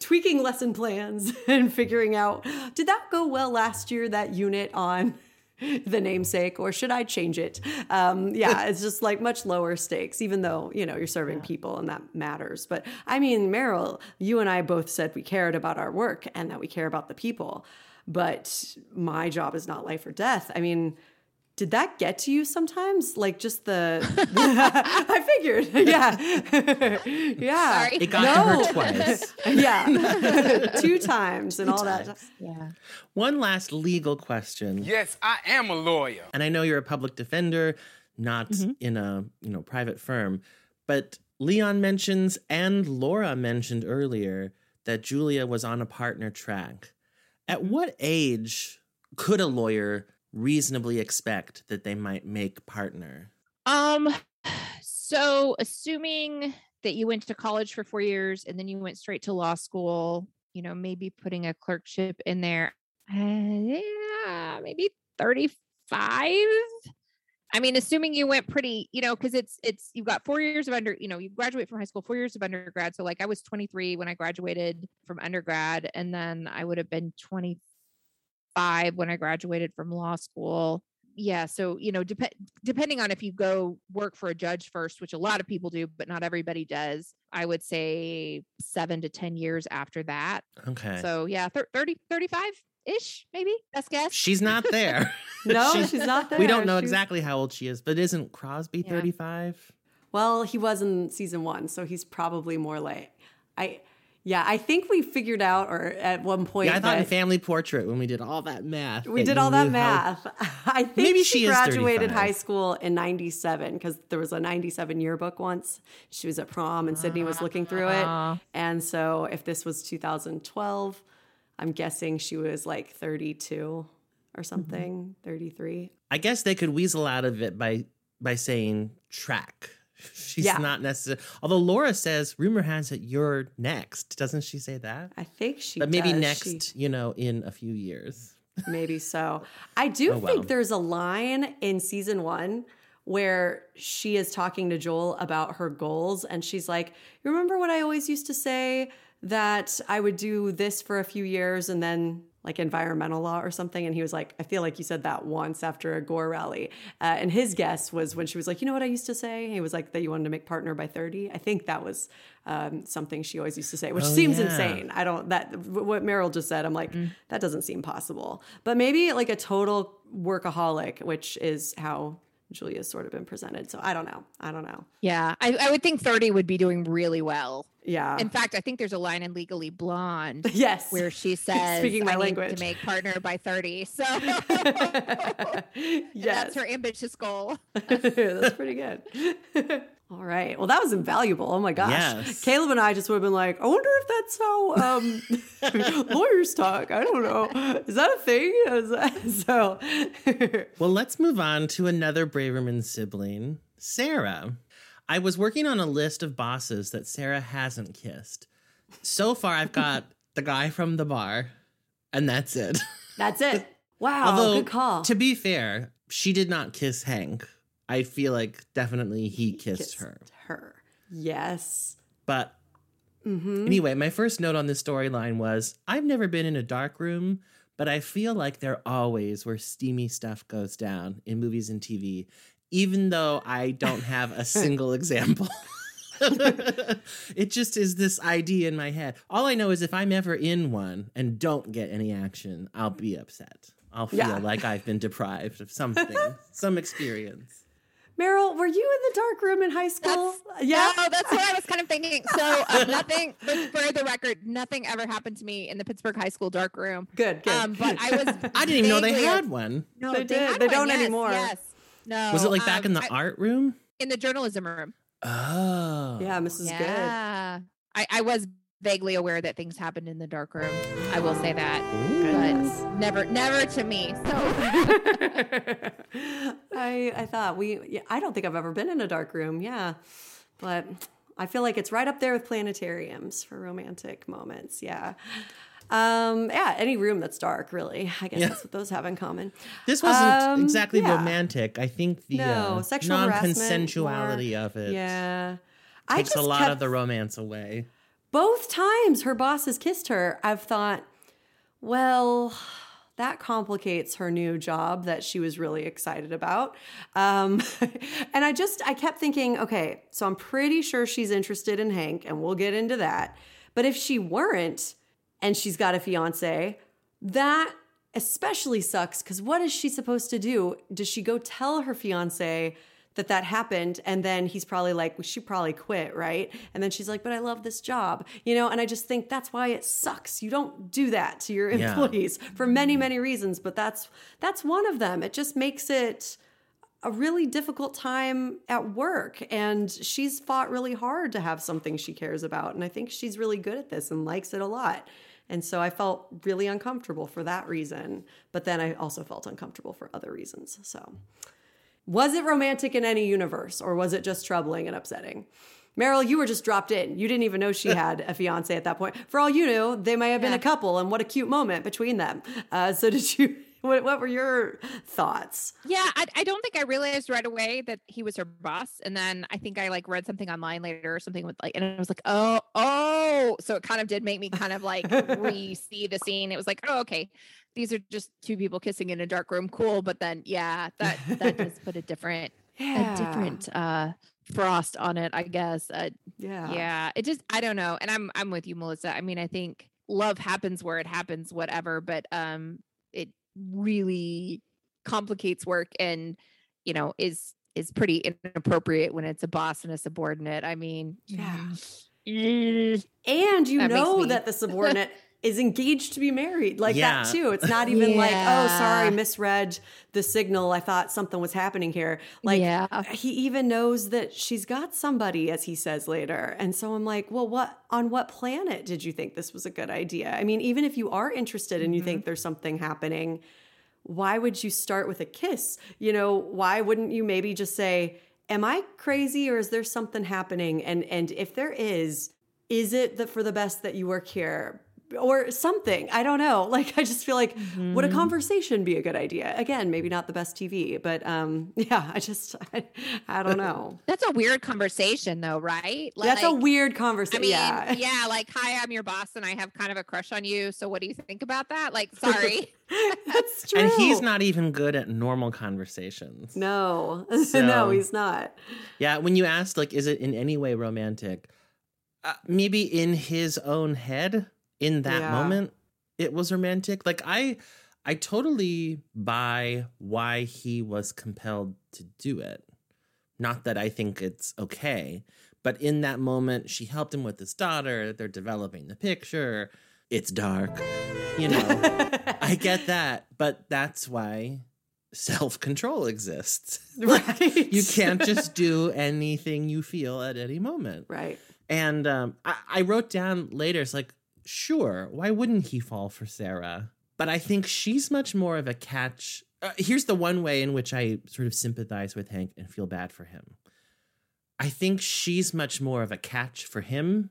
tweaking lesson plans and figuring out did that go well last year that unit on [laughs] the namesake or should I change it? Um, yeah, it's just like much lower stakes, even though, you know, you're serving people and that matters. But I mean, Meryl, you and I both said we cared about our work and that we care about the people. But my job is not life or death. I mean, did that get to you sometimes? Like just the, [laughs] [laughs] I figured, yeah, [laughs] yeah. Sorry. It got to her twice. yeah, two times and all that. Yeah. One last legal question. Yes, I am a lawyer. And I know you're a public defender, not mm-hmm. in a you know private firm, but Leon mentions and Laura mentioned earlier that Julia was on a partner track. At mm-hmm. what age could a lawyer reasonably expect that they might make partner? Um, so assuming that you went to college for four years and then you went straight to law school, you know, maybe putting a clerkship in there, uh, yeah, maybe 35. I mean, assuming you went pretty, you know, because it's it's you've got four years of under, you know, you graduate from high school, four years of undergrad. So like I was 23 when I graduated from undergrad, and then I would have been 25 when I graduated from law school. Yeah, so you know, dep- depending on if you go work for a judge first, which a lot of people do, but not everybody does, I would say seven to 10 years after that. Okay. So yeah, thir- 30, 35 ish, maybe best guess. She's not there. [laughs] [laughs] No, She's- she's not there. we don't know She's- exactly how old she is, but isn't Crosby Yeah. 35? Well, he was in season one, so he's probably more like I. Yeah, I think we figured out, or at one point, Yeah, I thought in Family Portrait when we did all that math. we that did all that knew how- math. [laughs] I think Maybe she, she graduated 35. high school in '97 because there was a '97 yearbook once. She was at prom, and Sydney was looking through Ah. it. And so, if this was 2012, I'm guessing she was like 32 or something, 33. I guess they could weasel out of it by by saying track. [laughs] She's Yeah. not necessary. Although Laura says, rumor has it you're next. Doesn't she say that? I think she. But maybe does. next, She- you know, in a few years. [laughs] Maybe so. I do Oh, think wow. there's a line in season one where she is talking to Joel about her goals. And she's like, You remember what I always used to say that I would do this for a few years and then like environmental law or something? And he was like, I feel like you said that once after a Gore rally. Uh, and his guess was when she was like, You know what I used to say? He was like, That you wanted to make partner by 30. I think that was um, something she always used to say, which Oh, seems yeah. insane. I don't that what Meryl just said. I'm like that doesn't seem possible. But maybe like a total workaholic, which is how Julia's sort of been presented. So I don't know. I don't know. Yeah, I, I would think 30 would be doing really well. Yeah. In fact, I think there's a line in Legally Blonde [laughs] yes. where she says, Speaking my I need language. to make partner by 30. [laughs] So [laughs] yes. that's her ambitious goal. That's pretty good. All right. Well, that was invaluable. Oh my gosh. Yes. Caleb and I just would have been like, I wonder if that's how um, lawyers talk. I don't know. Is that a thing? Is that- so, Well, let's move on to another Braverman sibling, Sarah. I was working on a list of bosses that Sarah hasn't kissed. So far, I've got [laughs] the guy from the bar, and that's it. that's it. [laughs] Wow. Although, good call. to be fair, she did not kiss Hank. I feel like definitely he kissed, Kissed her. Her. Yes. But Mm-hmm. anyway, my first note on this storyline was I've never been in a dark room, but I feel like they're always where steamy stuff goes down in movies and TV, even though I don't have a single [laughs] example. it just is this idea in my head. All I know is if I'm ever in one and don't get any action, I'll be upset. I'll feel Yeah. like I've been deprived of something, [laughs] some experience. Meryl, were you in the dark room in high school? yeah. No, that's what I was kind of thinking. So uh, [laughs] nothing, but for the record, nothing ever happened to me in the Pittsburg High School dark room. Good, good. Um, but I was. I didn't even know they had one. No, They did. had They one, don't yes, anymore. Yes. No. Was it like back um, in the I- art room? in the journalism room? Oh. yeah, Mrs. Good. Yeah. I, I was vaguely aware that things happened in the dark room. I will say that, Goodness. but never, never to me. So [laughs] I I thought we yeah, I don't think I've ever been in a dark room. Yeah. But I feel like it's right up there with planetariums for romantic moments. Yeah. Um yeah, any room that's dark really. I guess Yeah. that's what those have in common. This wasn't Um, exactly yeah. romantic. I think the No, uh, sexual non-consensuality of it Yeah. Takes a lot of the romance away. both times her boss has kissed her, I've thought, well, that complicates her new job that she was really excited about. Um, [laughs] and I just, I kept thinking, okay, so I'm pretty sure she's interested in Hank, and we'll get into that. But if she weren't, and she's got a fiance, that especially sucks because what is she supposed to do? Does she go tell her fiance that that happened and then he's probably like well, she probably quit right? And then she's like but i love this job you know? And i just think that's why it sucks. You don't do that to your Yeah. employees for many many reasons but that's that's one of them. It just makes it a really difficult time at work and she's fought really hard to have something she cares about and i think she's really good at this and likes it a lot and so i felt really uncomfortable for that reason but then i also felt uncomfortable for other reasons so was it romantic in any universe or was it just troubling and upsetting Meryl, you were just dropped in. You didn't even know she [laughs] had a fiance at that point. For all you knew, they may have been Yeah. a couple, and what a cute moment between them. Uh, so, did you? What, what were your thoughts? yeah, I, I don't think I realized right away that he was her boss, and then I think I like read something online later or something with like, and I was like, oh, oh, so it kind of did make me kind of like [laughs] re-see the scene. It was like, oh, okay, these are just two people kissing in a dark room, cool. But then, yeah, that that does put a different [laughs] a different uh frost on it i guess uh, Yeah. yeah it just i don't know and i'm i'm with you melissa i mean i think love happens where it happens whatever but um it really complicates work and you know is is pretty inappropriate when it's a boss and a subordinate i mean Yeah. mm, And you That know me- that the subordinate is engaged to be married like Yeah. that too. It's not even like, [laughs] oh, sorry, Yeah. misread the signal. I thought something was happening here. Like Yeah. he even knows that she's got somebody, as he says later. And so I'm like, well, what on what planet did you think this was a good idea? I mean, even if you are interested and you Mm-hmm. think there's something happening, why would you start with a kiss? You know, why wouldn't you maybe just say, "Am I crazy or is there something happening?" And and if there is, is it that for the best that you work here? Or something. I don't know. [laughs] Like I just feel like would a conversation be a good idea? Again, maybe not the best TV, but um [laughs] yeah, I just I, I don't know. [laughs] that's a weird conversation though right Like, That's a Like- weird I conversation. mean, yeah. yeah. like, hi, I'm your boss, and I have kind of a crush on you. So, what do you think about that? Like, sorry. That's true. And he's not even good at normal conversations. No. no, he's not. Yeah, when you asked, like, is it in any way romantic? Uh, maybe in his own head, in that Yeah. moment, it was romantic. Like, I, I totally buy why he was compelled to do it. Not that I think it's okay, but in that moment, she helped him with his daughter. They're developing the picture. It's dark, you know. [laughs] I get that, but that's why self control exists. [laughs] Right. You can't just do anything you feel at any moment. Right. And um, I, I wrote down later, it's like, sure, why wouldn't he fall for Sarah? But I think she's much more of a catch. Uh, here's the one way in which I sort of sympathize with Hank and feel bad for him. I think she's much more of a catch for him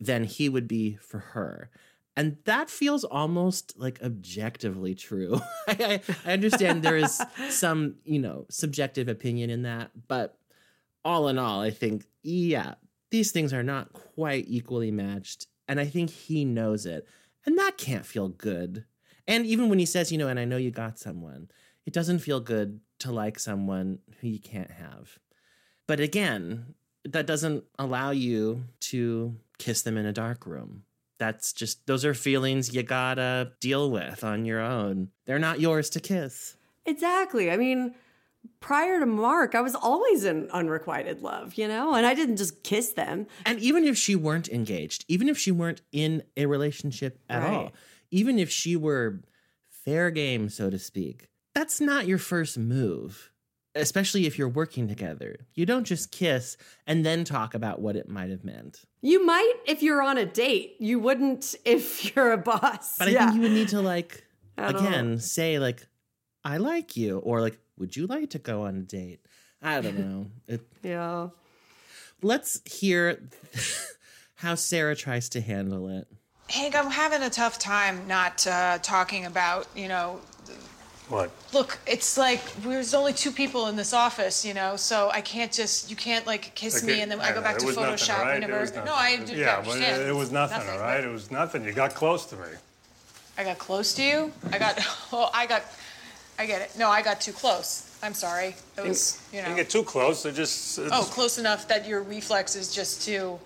than he would be for her. And that feels almost like objectively true. [laughs] I, I, I understand there is [laughs] some, you know, subjective opinion in that, but all in all, I think, yeah, these things are not quite equally matched. And I think he knows it. And that can't feel good. And even when he says, you know, and I know you got someone, it doesn't feel good to like someone who you can't have. But again, that doesn't allow you to kiss them in a dark room. That's just, those are feelings you gotta deal with on your own. They're not yours to kiss. Exactly. I mean, prior to Mark, I was always in unrequited love, you know, and I didn't just kiss them. And even if she weren't engaged, even if she weren't in a relationship at all, even if she were fair game, so to speak, that's not your first move. especially if you're working together. You don't just kiss and then talk about what it might have meant. You might if you're on a date. You wouldn't [laughs] if you're a boss. But I yeah. think you would need to like again say like I like you or like would you like to go on a date? I don't know. [laughs] It, yeah. let's hear [laughs] how Sarah tries to handle it. Hank, I'm having a tough time not uh, talking about, you know, What? look, it's like there's only two people in this office, you know, so I can't just, you can't like kiss me and then I go back to Photoshop. you never, no, I do Yeah, but understand. it, it was nothing, all right? It was nothing. You got close to me. I got close to you. I got, [laughs] oh, I got, I get it. No, I got too close. I'm sorry. It was, you You know. didn't get too close. It just. It Oh, close enough that your reflex is just to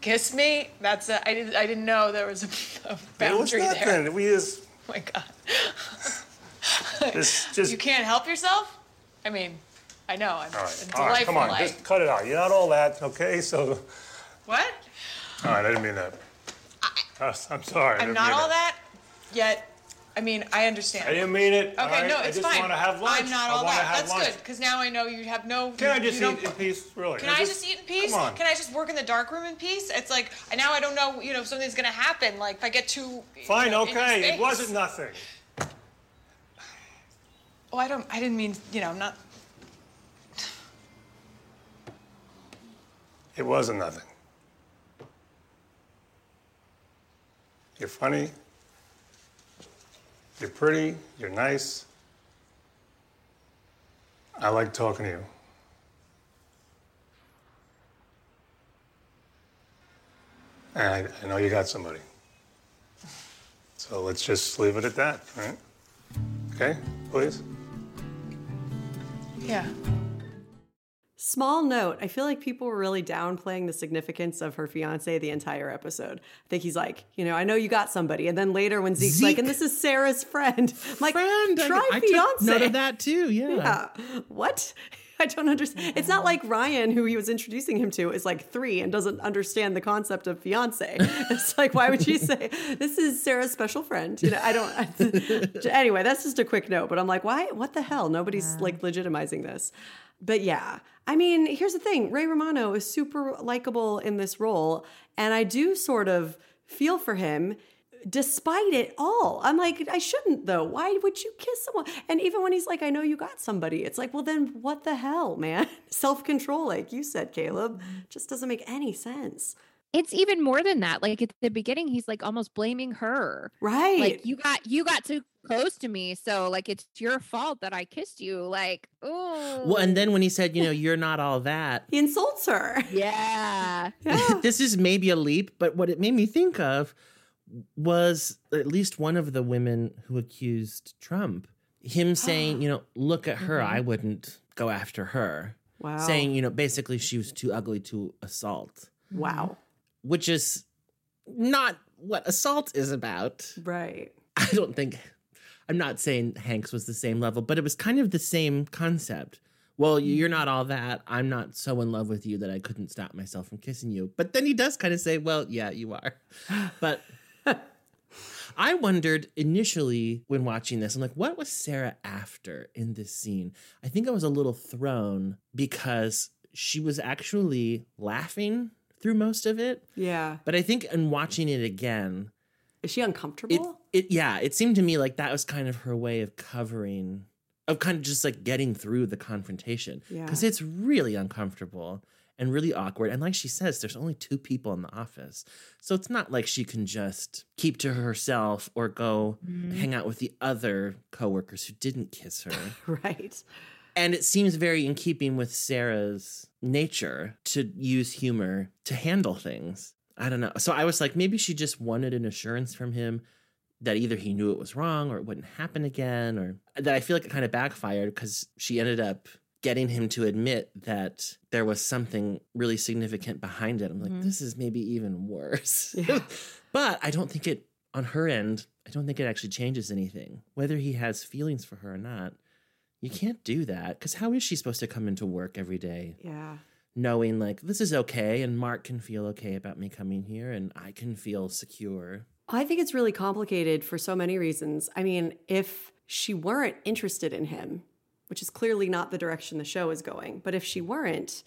kiss me. That's a, I didn't I didn't know there was a, a It was boundary nothing. there. We just. [laughs] Oh my god. [laughs] Just. just You can't help yourself. I mean, I know. I'm all right, all right, come on, I- just cut it out. You're not all that, okay? So, [laughs] what? all right, I didn't mean that. Uh, I'm sorry. I I'm didn't not mean all that. Yet, I mean, I understand. I didn't mean it. all Okay, right? no, I it's just fine. want to have lunch. I'm not all wanna that. have That's lunch. good, because now I know you have no. Can I just you eat in peace? Really? Can I just eat in peace? Come on. Can I just work in the dark room in peace? It's like now I don't know, you know, if something's gonna happen. Like if I get too. you Fine, know, in your okay. It wasn't nothing. [sighs] Oh, I don't. I didn't mean. You know, I'm not. It wasn't nothing. You're funny. You're pretty. You're nice. I like talking to you. And I, I know you got somebody. So let's just leave it at that, right? Okay, please? Yeah. Small note, I feel like people were really downplaying the significance of her fiance the entire episode. I think he's like, you know, I know you got somebody. And then later when Zeke's like, and this is Sarah's friend. [laughs] I'm like, Friend, I- try I, took fiance. note of [laughs] that too. Yeah. Yeah. What? [laughs] I don't understand. It's not like Ryan, who he was introducing him to, is like three and doesn't understand the concept of fiance. It's like, why would you say this is Sarah's special friend? You know, I don't. anyway, that's just a quick note. But I'm like, why? What the hell? Nobody's like legitimizing this. But yeah, I mean, here's the thing: Ray Romano is super likable in this role, and I do sort of feel for him despite it all. I'm like, I shouldn't though. Why would you kiss someone? And even when he's like, I know you got somebody, it's like, well, then what the hell, man? [laughs] Self control, like you said, Caleb, just doesn't make any sense. It's even more than that. Like at the beginning, he's like almost blaming her. Right. Like you got you got too close to me, so like it's your fault that I kissed you. Like, oh, Well, and then when he said, you know, [laughs] you're not all that, he insults her. [laughs] yeah, [laughs] Yeah. this is maybe a leap, but what it made me think of was at least one of the women who accused Trump. Him [gasps] saying, you know, look at her, I mm-hmm. wouldn't go after her. Wow. Saying, you know, basically she was too ugly to assault, wow. Which is not what assault is about. Right. I don't think I'm not saying Hanks was the same level, but it was kind of the same concept. Well, you're not all that. I'm not so in love with you that I couldn't stop myself from kissing you. But then he does kind of say, "Well, yeah, you are." But [laughs] I wondered initially when watching this, I'm like, what was Sarah after in this scene? I think I was a little thrown because she was actually laughing through most of it. Yeah. But I think in watching it again, Is she uncomfortable? it yeah it seemed to me like that was kind of her way of covering of kind of just like getting through the confrontation Yeah. because it's really uncomfortable and really awkward and like she says there's only two people in the office so it's not like she can just keep to herself or go mm-hmm. hang out with the other coworkers who didn't kiss her [laughs] right. and it seems very in keeping with Sarah's nature to use humor to handle things. I don't know. So I was like, maybe she just wanted an assurance from him that either he knew it was wrong or it wouldn't happen again, or that I feel like it kind of backfired because she ended up getting him to admit that there was something really significant behind it. I'm like, mm-hmm. this is maybe even worse. [laughs] but I don't think it, on her end, I don't think it actually changes anything. Whether he has feelings for her or not, you can't do that because how is she supposed to come into work every day Yeah. knowing like this is okay and Mark can feel okay about me coming here and I can feel secure? I think it's really complicated for so many reasons. I mean, if she weren't interested in him, which is clearly not the direction the show is going. But if she weren't,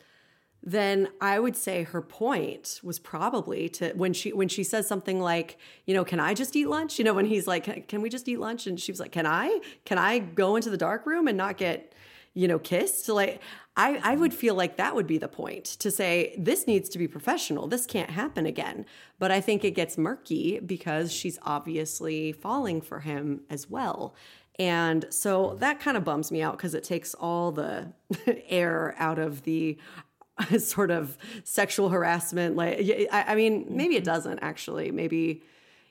then I would say her point was probably to when she when she says something like, you know, can I just eat lunch? You know, when he's like, can we just eat lunch? And she was like, can I? Can I go into the dark room and not get, you know, kissed? Like I I would feel like that would be the point to say this needs to be professional. This can't happen again. But I think it gets murky because she's obviously falling for him as well. And so that kind of bums me out because it takes all the [laughs] air out of the [laughs] sort of sexual harassment. Like, I, I mean, maybe it mm-hmm. doesn't actually. Maybe,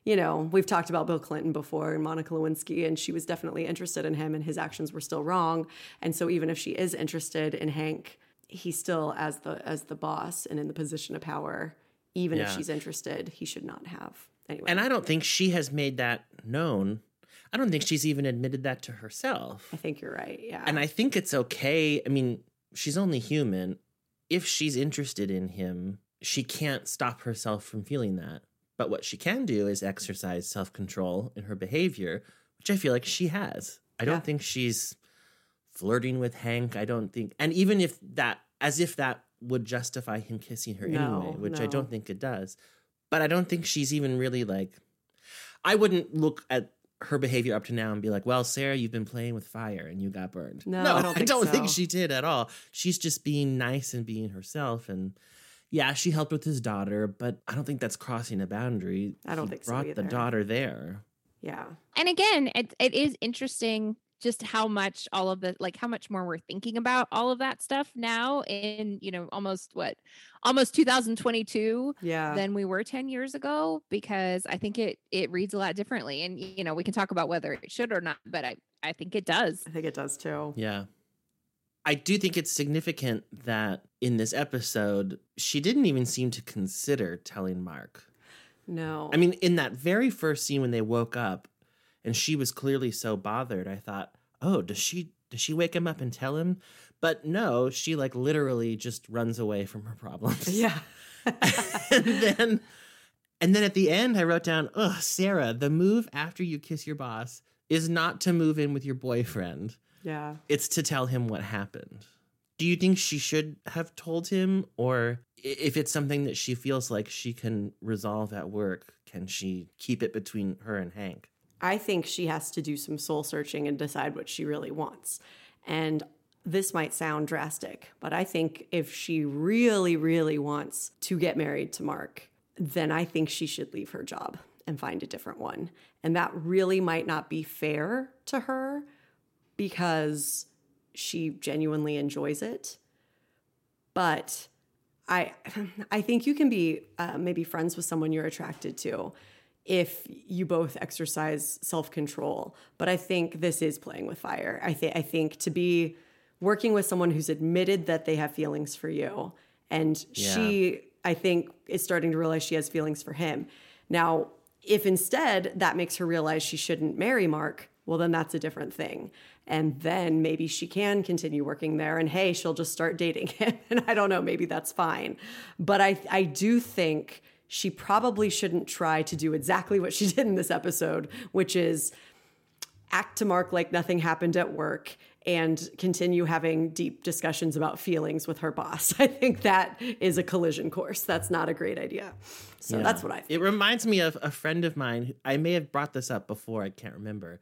you know, we've talked about Bill Clinton before and Monica Lewinsky, and she was definitely interested in him, and his actions were still wrong. And so, even if she is interested in Hank, he's still as the as the boss and in the position of power. Even yeah. if she's interested, he should not have. Anyway. And I don't think she has made that known. I don't think she's even admitted that to herself. I think you're right. Yeah. And I think it's okay. I mean, she's only human if she's interested in him, she can't stop herself from feeling that. But what she can do is exercise self control in her behavior, which I feel like she has. I don't think she's flirting with Hank. I don't think, and even if that, as if that would justify him kissing her no, anyway, which no. I don't think it does. But I don't think she's even really like, I wouldn't look at her behavior up to now and be like, well, Sarah, you've been playing with fire and you got burned. No, no I don't, think, I don't so. think she did at all. She's just being nice and being herself. And yeah, she helped with his daughter, but I don't think that's crossing a boundary. I don't he think brought so the daughter there. Yeah. And again, it, it is interesting just how much all of the like how much more we're thinking about all of that stuff now in you know almost what almost 2022 yeah than we were 10 years ago because i think it it reads a lot differently and you know we can talk about whether it should or not but i i think it does i think it does too yeah I do think it's significant that in this episode, she didn't even seem to consider telling Mark. No. I mean, in that very first scene when they woke up, and she was clearly so bothered. I thought, oh, does she does she wake him up and tell him? But no, she like literally just runs away from her problems. Yeah. [laughs] and then and then at the end I wrote down, "Ugh, Sarah, the move after you kiss your boss is not to move in with your boyfriend. Yeah. It's to tell him what happened." Do you think she should have told him or if it's something that she feels like she can resolve at work, can she keep it between her and Hank? I think she has to do some soul searching and decide what she really wants. And this might sound drastic, but I think if she really, really wants to get married to Mark, then I think she should leave her job and find a different one. And that really might not be fair to her because she genuinely enjoys it. But I, [laughs] I think you can be uh, maybe friends with someone you're attracted to if you both exercise self-control. But i think this is playing with fire. I think i think to be working with someone who's admitted that they have feelings for you and yeah. she i think is starting to realize she has feelings for him. Now if instead that makes her realize she shouldn't marry mark well then that's a different thing. And then maybe she can continue working there and hey she'll just start dating [laughs] him and i don't know maybe that's fine. But i i do think she probably shouldn't try to do exactly what she [laughs] did in this episode, which is act to Mark like nothing happened at work and continue having deep discussions about feelings with her boss. [laughs] I think that is a collision course. That's not a great idea. So yeah. that's what I think. It reminds me of a friend of mine. I may have brought this up before, I can't remember.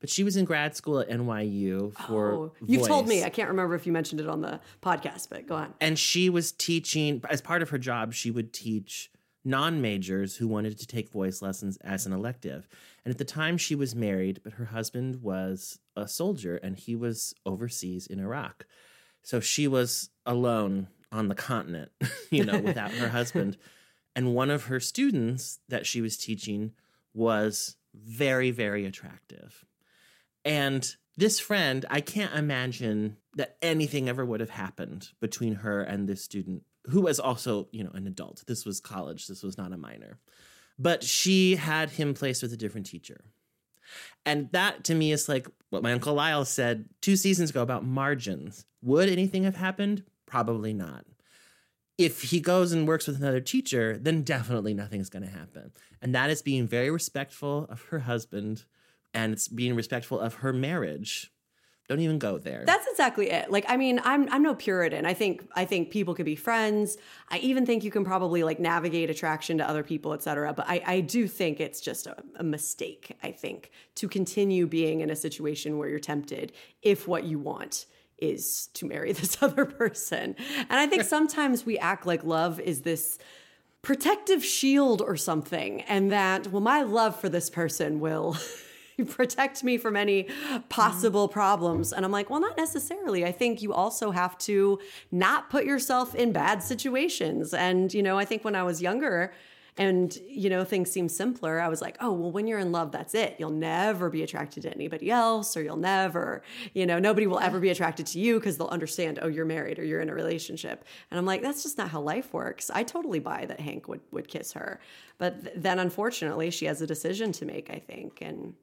But she was in grad school at NYU for. Oh, you've told me. I can't remember if you mentioned it on the podcast, but go on. And she was teaching, as part of her job, she would teach non majors who wanted to take voice lessons as an elective. And at the time, she was married, but her husband was a soldier and he was overseas in Iraq. So she was alone on the continent, [laughs] you know, without her husband. [laughs] And one of her students that she was teaching was very, very attractive. And this friend, I can't imagine that anything ever would have happened between her and this student who was also, you know, an adult. This was college, this was not a minor. But she had him placed with a different teacher. And that to me is like what my Uncle Lyle said two seasons ago about margins. Would anything have happened? Probably not. If he goes and works with another teacher, then definitely nothing's going to happen. And that is being very respectful of her husband and it's being respectful of her marriage don't even go there. That's exactly it. Like, I mean, I'm I'm no Puritan. I think I think people could be friends. I even think you can probably like navigate attraction to other people, etc. But I, I do think it's just a, a mistake. I think to continue being in a situation where you're tempted if what you want is to marry [laughs] this other person. And I think sometimes we act like love is this protective shield or something, and that well, my love for this person will. [laughs] [laughs] protect me from any possible mm-hmm. problems. And I'm like, well, not necessarily. I think you also have to not put yourself in bad situations. And, you know, I think when I was younger, and you know things seem simpler i was like oh well when you're in love that's it. You'll never be attracted to anybody else or you'll never you know nobody will ever be attracted to you because they'll understand oh you're married or you're in a relationship. And i'm like that's just not how life works. I totally buy that hank would would kiss her. But th- then unfortunately she has a decision to make i think. And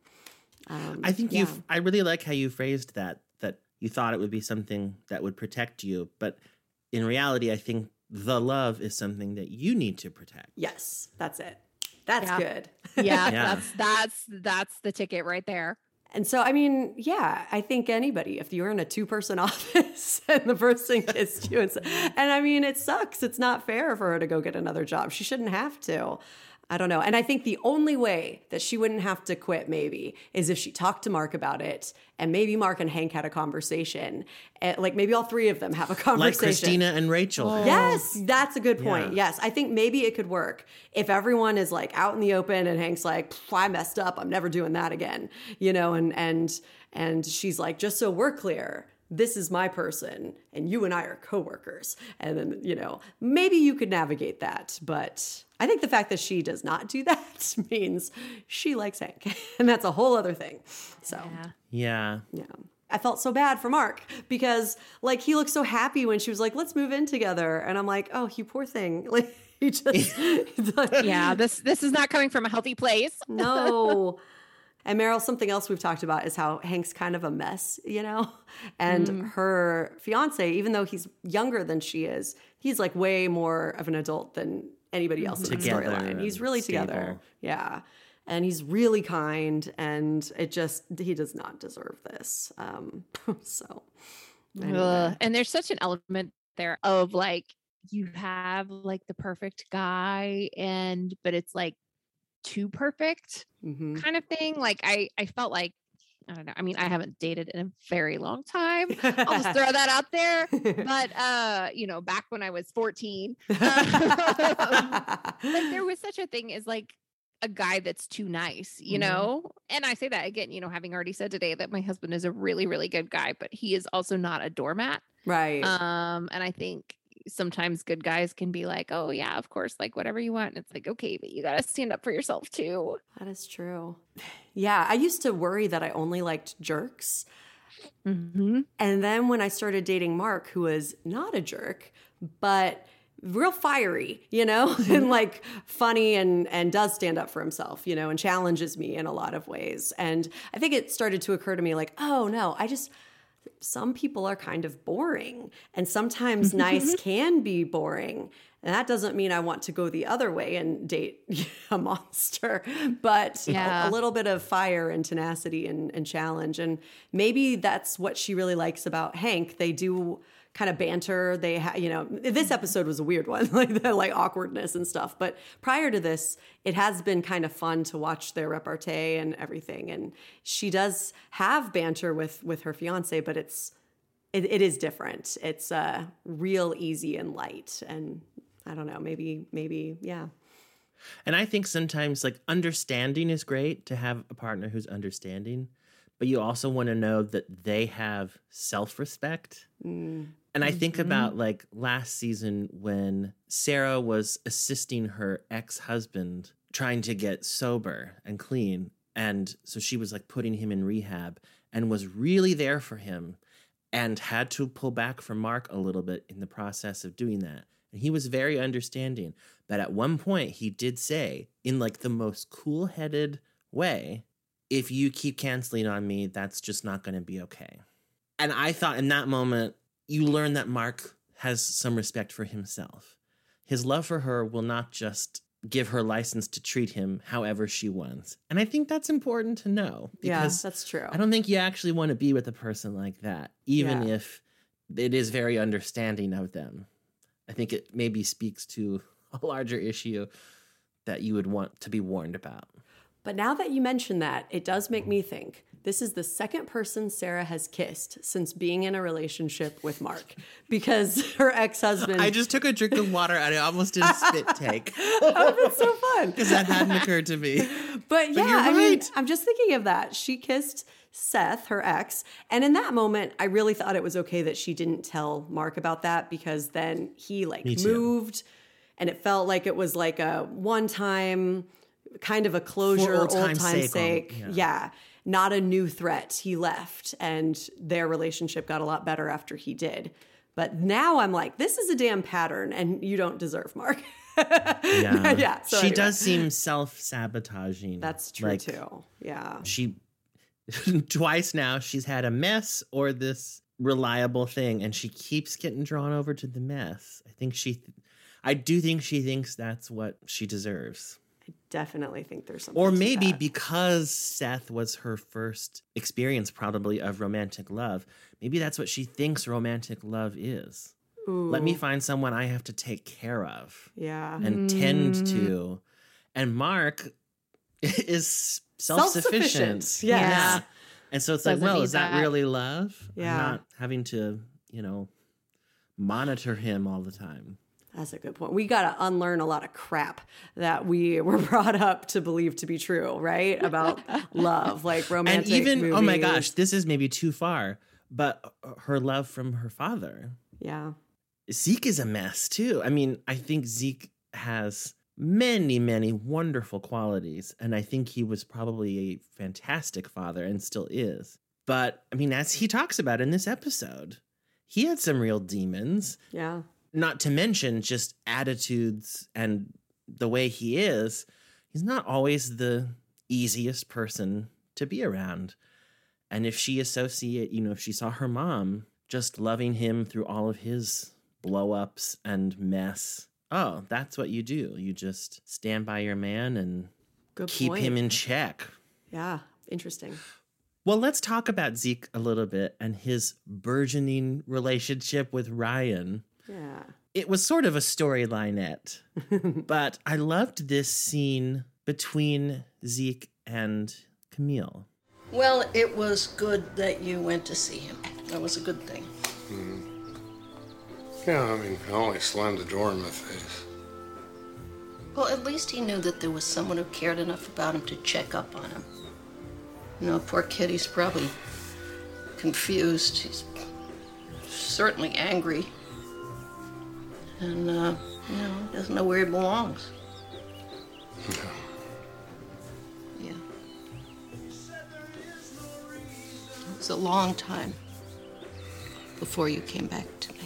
um, I think yeah. you. I really like how you phrased that. That you thought it would be something that would protect you, but in reality, I think the love is something that you need to protect. Yes, that's it. That's yeah. good. [laughs] yeah, yeah, that's that's that's the ticket right there. And so, I mean, yeah, I think anybody, if you're in a two person [laughs] office and the person kissed you, and, and I mean, it sucks. It's not fair for her to go get another job. She shouldn't have to. I don't know. And I think the only way that she wouldn't have to quit, maybe, is if she talked to Mark about it and maybe Mark and Hank had a conversation. And, eh, like maybe all three of them have a conversation. Like Christina and Rachel. Oh. Yes, that's a good point. Yeah. Yes, I think maybe it could work if everyone is like out in the open and Hank's like, I messed up. I'm never doing that again. You know, and, and, and she's like, just so we're clear, this is my person and you and I are coworkers. And then, you know, maybe you could navigate that. But I think the fact that she does not do that [laughs] means she likes Hank. [laughs] And that's a whole other thing. So, yeah. Yeah. yeah. I felt so bad for Mark because like he looked so happy when she was like, let's move in together. And I'm like, oh, you poor thing. [laughs] Like he just like, Yeah, this this is not coming from a healthy place. no. And Meryl, something else we've talked about is how Hank's kind of a mess, you know? And mm. her fiance, even though he's younger than she is, he's like way more of an adult than anybody else in the storyline. He's really stable. together. Yeah. And he's really kind, and it just, he does not deserve this. Um, [laughs] so, anyway. and there's such an element there of like, you have like the perfect guy, and but it's like too perfect mm-hmm. kind of thing. Like I, I felt like I don't know. I mean, I haven't dated in a very long time. I'll just throw that out there. [laughs] But uh, you know, back when I was 14, [laughs] [laughs] uh, like there was such a thing as like a guy that's too nice, you mm-hmm. know? And I say that again, you know, having already said today that my husband is a really, really good guy, but he is also not a doormat. Right. Um, and I think sometimes good guys can be like, oh, yeah, of course, like whatever you want. And it's like, okay, but you got to stand up for yourself too. That is true. [sighs] Yeah. I used to worry that I only liked jerks. Mm-hmm. And then when I started dating Mark, who was not a jerk, but real fiery, you know, [laughs] and mm-hmm. like funny and and does stand up for himself, you know, and challenges me in a lot of ways. And I think it started to occur to me like, oh no, I just some people are kind of boring and sometimes nice [laughs] can be boring. And that doesn't mean i want to go the other way and date [laughs] a monster but yeah. a, a, little bit of fire and tenacity and, and challenge. And maybe that's what she really likes about hank. They do kind of banter. They, ha- you know, this episode was a weird one, [laughs] like the like awkwardness and stuff. But prior to this, it has been kind of fun to watch their repartee and everything. And she does have banter with with her fiance, but it's it, it is different. It's uh, real easy and light. And I don't know, maybe maybe yeah. And I think sometimes like understanding is great to have a partner who's understanding, but you also want to know that they have self respect. Mm. And I think mm-hmm. about like last season when Sarah was assisting her ex husband trying to get sober and clean. And so she was like putting him in rehab and was really there for him and had to pull back from Mark a little bit in the process of doing that. And he was very understanding. But at one point, he did say, in like the most cool headed way, if you keep canceling on me, that's just not going to be okay. And I thought in that moment, you learn that Mark has some respect for himself. His love for her will not just give her license to treat him however she wants. And I think that's important to know. Yeah, that's true. I don't think you actually want to be with a person like that, even Yeah. if it is very understanding of them. I think it maybe speaks to a larger issue that you would want to be warned about. But now that you mention that, it does make me think this is the second person Sarah has kissed since being in a relationship with Mark because [laughs] her ex husband. I just took a drink of water and I almost did a spit [laughs] take That's so fun. because that hadn't occurred to me. But yeah, you're I mean. I'm just thinking of that. She kissed Seth, her ex. And in that moment, I really thought it was okay that she didn't tell Mark about that because then he like moved and it felt like it was like a one time kind of a closure, old old time's time sake, sake. um, yeah. yeah. Not a new threat. He left and their relationship got a lot better after he did. But now I'm like, this is a damn pattern and you don't deserve Mark. [laughs] Yeah. Yeah, so she anyway. does seem self sabotaging. That's true Like, too. Yeah. She [laughs] twice now she's had a mess or this reliable thing, and she keeps getting drawn over to the mess. I think she, I do think she thinks that's what she deserves. Definitely think there's something. Or to maybe that. because Seth was her first experience, probably of romantic love. Maybe that's what she thinks romantic love is. Let me find someone I have to take care of Yeah. and tend hmm. to. And Mark [laughs] is self Self-sufficient, sufficient. yes. And so it's Doesn't like, well, is that, that. really love? I'm Yeah. not having to, you know, monitor him all the time. That's a good point. We got to unlearn a lot of crap that we [laughs] were brought up to believe to be true, right? About [laughs] love, like romantic and even, oh my gosh, this is maybe too far, but her love from her father. Yeah. Zeke is a mess too. I mean, I think Zeke has many, many wonderful qualities, and I think he was probably a fantastic father and still is. But I mean, as he talks about in this episode, he had some real demons, Yeah. Not to mention just attitudes and the way he is. He's not always the easiest person to be around. And if she associate, you know, if she saw her mom just loving him through all of his blow ups and mess, oh, that's what you do. You just stand by your man and Good keep point. him in check. Yeah. Interesting. Well, let's talk about Zeke a little bit and his burgeoning relationship with Ryan. Yeah. It was sort of a storylinette, [laughs] but I loved this scene between Zeke and Camille. Well, it was good that you went to see him. That was a good thing. Hmm. Yeah, I mean, I only slammed the door in my face. Well, at least he knew that there was someone who cared enough about him to check up on him. You know, poor kid, he's probably confused. He's certainly angry. And, uh, you know, doesn't know where he belongs. Yeah. Yeah. It was a long time before you came back to me.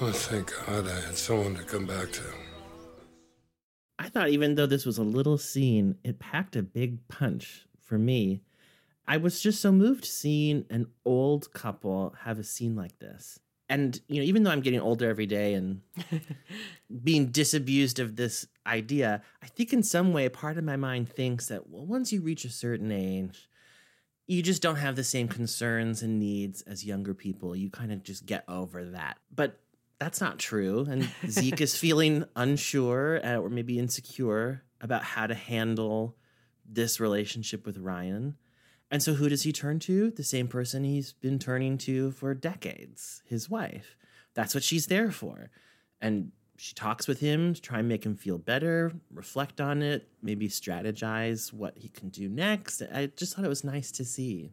Oh, thank God I had someone to come back to. I thought even though this was a little scene, it packed a big punch for me. I was just so moved seeing an old couple have a scene like this. And, you know, even though I'm getting older every day and [laughs] being disabused of this idea, I think in some way part of my mind thinks that, well, once you reach a certain age, you just don't have the same concerns and needs as younger people. You kind of just get over that. But that's not true. And Zeke is [laughs] feeling unsure uh, or maybe insecure about how to handle this relationship with Ryan. And so, who does he turn to? The same person he's been turning to for decades his wife. That's what she's there for. And she talks with him to try and make him feel better, reflect on it, maybe strategize what he can do next. I just thought it was nice to see.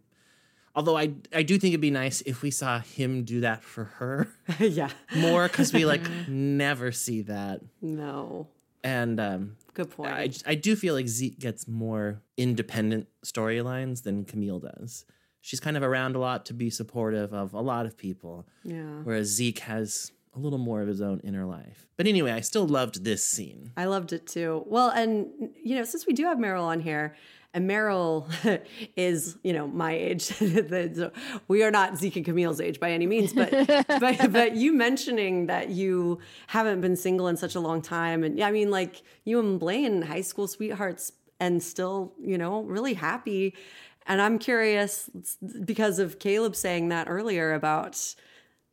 Although I, I do think it'd be nice if we saw him do that for her [laughs] yeah. more because we like [laughs] never see that. No. And um, Good point. I, I do feel like Zeke gets more independent storylines than Camille does. She's kind of around a lot to be supportive of a lot of people, yeah. whereas Zeke has a little more of his own inner life. But anyway, I still loved this scene. I loved it too. Well, and you know, since we do have Meryl on here, and Meryl [laughs] is, you know, my age. [laughs] we are not Zeke and Camille's age by any means, but, [laughs] but but you mentioning that you haven't been single in such a long time, and I mean, like you and Blaine, high school sweethearts, and still, you know, really happy. And I'm curious because of Caleb saying that earlier about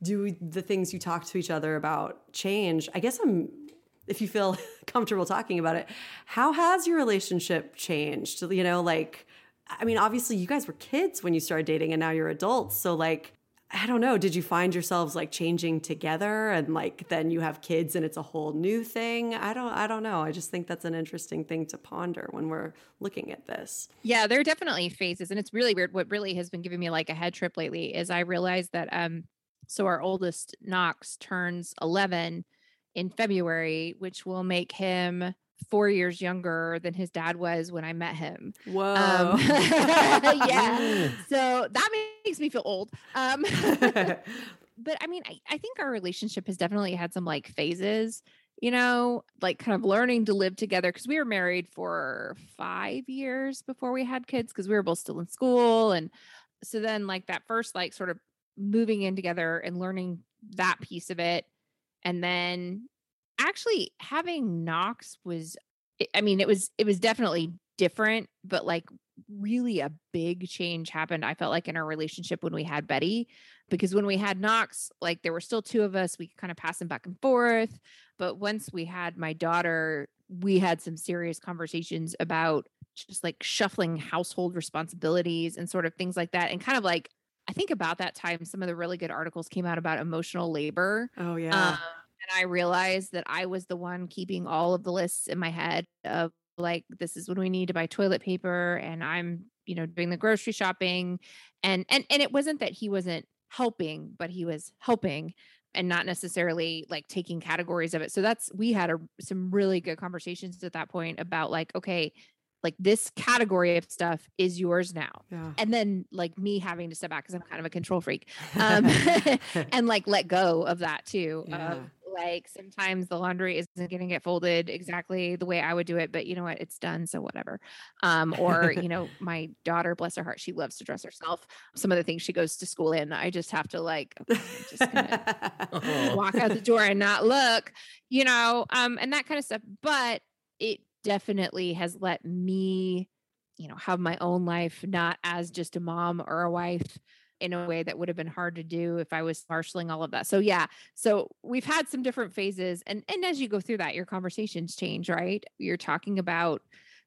do the things you talk to each other about change. I guess I'm if you feel [laughs] comfortable talking about it, how has your relationship changed? You know, like, I mean, obviously you guys were kids when you started dating and now you're adults. So, like, I don't know, did you find yourselves like changing together and like then you have kids and it's a whole new thing? I don't I don't know. I just think that's an interesting thing to ponder when we're looking at this. Yeah, there are definitely phases and it's really weird what really has been giving me like a head trip lately is I realized that um so our oldest Knox turns 11 in February, which will make him four years younger than his dad was when I met him. Um, Whoa. Um, [laughs] [laughs] yeah. so that makes me feel old. Um, [laughs] but I mean, I, I think our relationship has definitely had some like phases, you know, like kind of learning to live together because we were married for five years before we had kids because we were both still in school. And so then, like, that first, like, sort of moving in together and learning that piece of it and then actually having Knox was I mean it was it was definitely different but like really a big change happened I felt like in our relationship when we had Betty because when we had Knox like there were still two of us we could kind of pass them back and forth but once we had my daughter we had some serious conversations about just like shuffling household responsibilities and sort of things like that and kind of like I think about that time, some of the really good articles came out about emotional labor. Oh, yeah. Um, and I realized that I was the one keeping all of the lists in my head of like, this is when we need to buy toilet paper. And I'm, you know, doing the grocery shopping. And, and, and it wasn't that he wasn't helping, but he was helping and not necessarily like taking categories of it. So that's, we had a, some really good conversations at that point about like, okay, like this category of stuff is yours now yeah. and then like me having to step back because i'm kind of a control freak [laughs] um [laughs] and like let go of that too yeah. like sometimes the laundry isn't going to get folded exactly the way i would do it but you know what it's done so whatever um or you know [laughs] my daughter bless her heart she loves to dress herself some of the things she goes to school in i just have to like okay, just walk out the door and not look you know um and that kind of stuff but it definitely has let me, you know, have my own life, not as just a mom or a wife in a way that would have been hard to do if I was marshaling all of that. So yeah, so we've had some different phases and and as you go through that your conversations change, right? You're talking about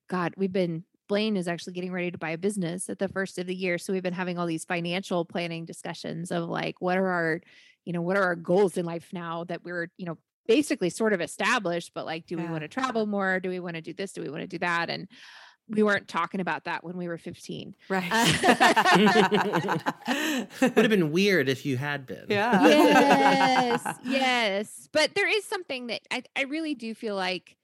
god, we've been Blaine is actually getting ready to buy a business at the first of the year. So we've been having all these financial planning discussions of like what are our, you know, what are our goals in life now that we're, you know, basically sort of established, but like, do yeah. we want to travel more? Do we want to do this? Do we want to do that? And we weren't talking about that when we were 15. Right. Uh, [laughs] Would have been weird if you had been. Yeah. Yes. [laughs] yes. But there is something that I, I really do feel like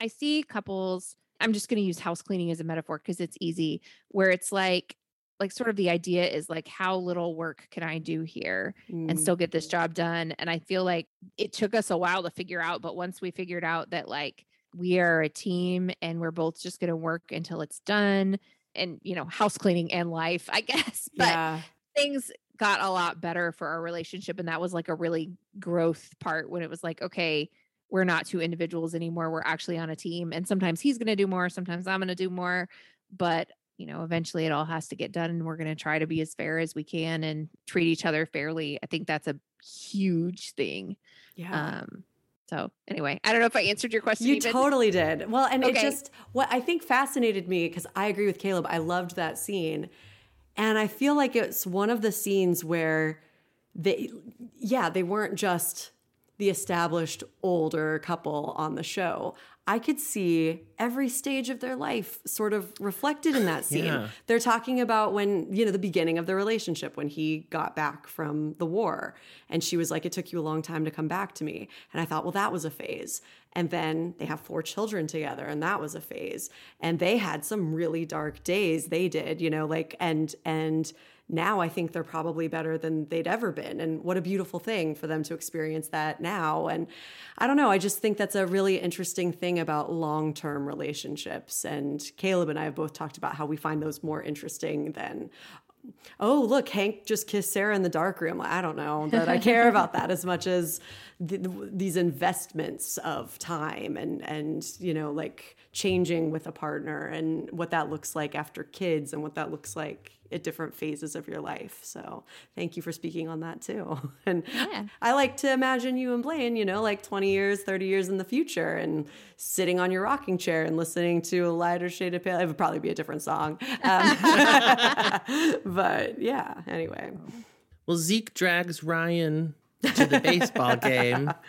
I see couples. I'm just going to use house cleaning as a metaphor because it's easy, where it's like like sort of the idea is like how little work can I do here mm. and still get this job done and I feel like it took us a while to figure out but once we figured out that like we are a team and we're both just going to work until it's done and you know house cleaning and life I [laughs] guess but yeah. things got a lot better for our relationship and that was like a really growth part when it was like okay we're not two individuals anymore we're actually on a team and sometimes he's going to do more sometimes I'm going to do more but you know, eventually it all has to get done and we're going to try to be as fair as we can and treat each other fairly. I think that's a huge thing. Yeah. Um, so anyway, I don't know if I answered your question. You even. totally did. Well, and okay. it just what I think fascinated me because I agree with Caleb. I loved that scene, and I feel like it's one of the scenes where they, yeah, they weren't just the established older couple on the show. I could see every stage of their life sort of reflected in that [sighs] scene. Yeah. They're talking about when, you know, the beginning of the relationship, when he got back from the war. And she was like, It took you a long time to come back to me. And I thought, Well, that was a phase. And then they have four children together, and that was a phase. And they had some really dark days. They did, you know, like, and, and, now I think they're probably better than they'd ever been. And what a beautiful thing for them to experience that now. And I don't know, I just think that's a really interesting thing about long term relationships. And Caleb and I have both talked about how we find those more interesting than, oh, look, Hank just kissed Sarah in the dark room. I don't know that I care about that as much as th- these investments of time and, and, you know, like changing with a partner and what that looks like after kids and what that looks like at different phases of your life. So thank you for speaking on that too. [laughs] And yeah. I like to imagine you and Blaine, you know, like 20 years, 30 years in the future and sitting on your rocking chair and listening to a whiter shade of pale. It would probably be a different song. Um, [laughs] but yeah, anyway. Well, Zeke drags Ryan to the baseball game. [laughs]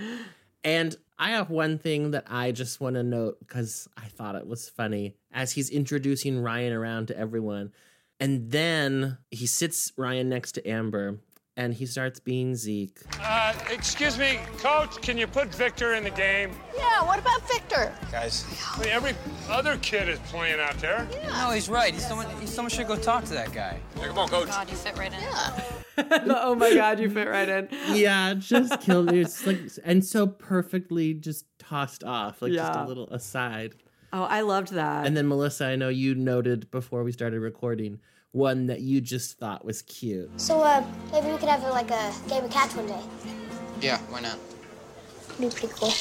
And I have one thing that I just want to note because I thought it was funny as he's introducing Ryan around to everyone. And then he sits Ryan next to Amber and he starts being Zeke. Uh, excuse me, coach, can you put Victor in the game? Yeah, what about Victor? Guys, I mean, every other kid is playing out there. Yeah. No, he's right. He's someone, he's someone should go talk to that guy. Yeah, come on, coach. Oh, God, you fit right in. Yeah. [laughs] oh my God, you fit right in. [laughs] yeah, just killed me. It's like, and so perfectly just tossed off, like yeah. just a little aside. Oh, I loved that. And then Melissa, I know you noted before we started recording one that you just thought was cute. So uh, maybe we could have like a game of catch one day. Yeah, why not? Be pretty cool.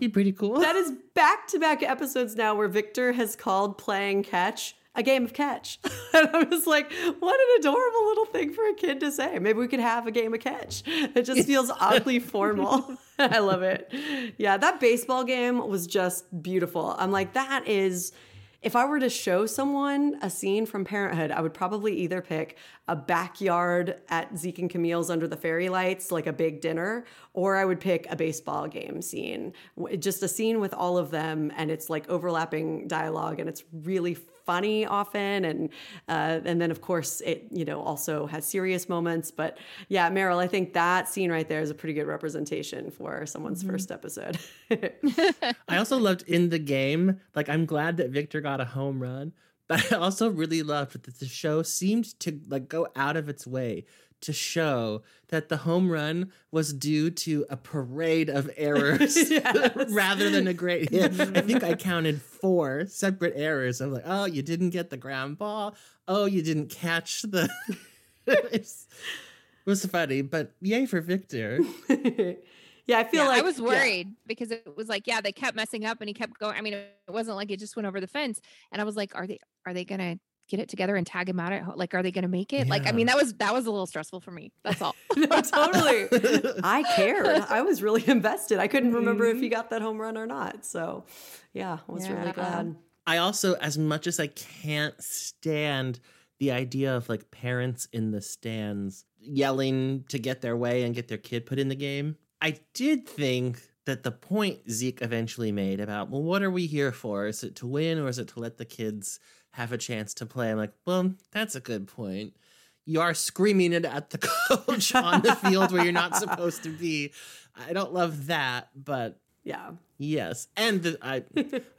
Be pretty cool. That is back to back episodes now where Victor has called playing catch a game of catch. [laughs] and I was like, what an adorable little thing for a kid to say. Maybe we could have a game of catch. It just [laughs] feels oddly formal. [laughs] I love it. Yeah, that baseball game was just beautiful. I'm like, that is if I were to show someone a scene from Parenthood, I would probably either pick a backyard at Zeke and Camille's under the fairy lights, like a big dinner, or I would pick a baseball game scene. Just a scene with all of them, and it's like overlapping dialogue, and it's really funny often and uh, and then of course it you know also has serious moments but yeah meryl i think that scene right there is a pretty good representation for someone's mm-hmm. first episode [laughs] i also loved in the game like i'm glad that victor got a home run but i also really loved that the show seemed to like go out of its way to show that the home run was due to a parade of [laughs] errors [laughs] rather than a great hit. [laughs] I think I counted four separate errors. I'm like, oh, you didn't get the ground ball. Oh, you didn't catch the. it was funny, but yay for Victor. Yeah, I feel yeah, like I was worried yeah. because it was like, yeah, they kept messing up and he kept going. I mean, it wasn't like it just went over the fence. And I was like, are they are they gonna get it together and tag him out at home? Like, are they going to make it? Yeah. Like, I mean, that was that was a little stressful for me. That's all. [laughs] no, totally. [laughs] I cared. I was really [laughs] invested. I couldn't remember if he mm-hmm. got that home run or not. So, yeah, I was yeah. really glad. I also, as much as I can't stand the idea of like parents in the stands yelling to get their way and get their kid put in the game, I did think that the point Zeke eventually made about, well, what are we here for? Is it to win or is it to let the kids have a chance to play. I'm like, well, that's a good point. You are screaming it at the [laughs] coach on the field where you're not supposed to be. I don't love that, but yeah. Yes. And the, I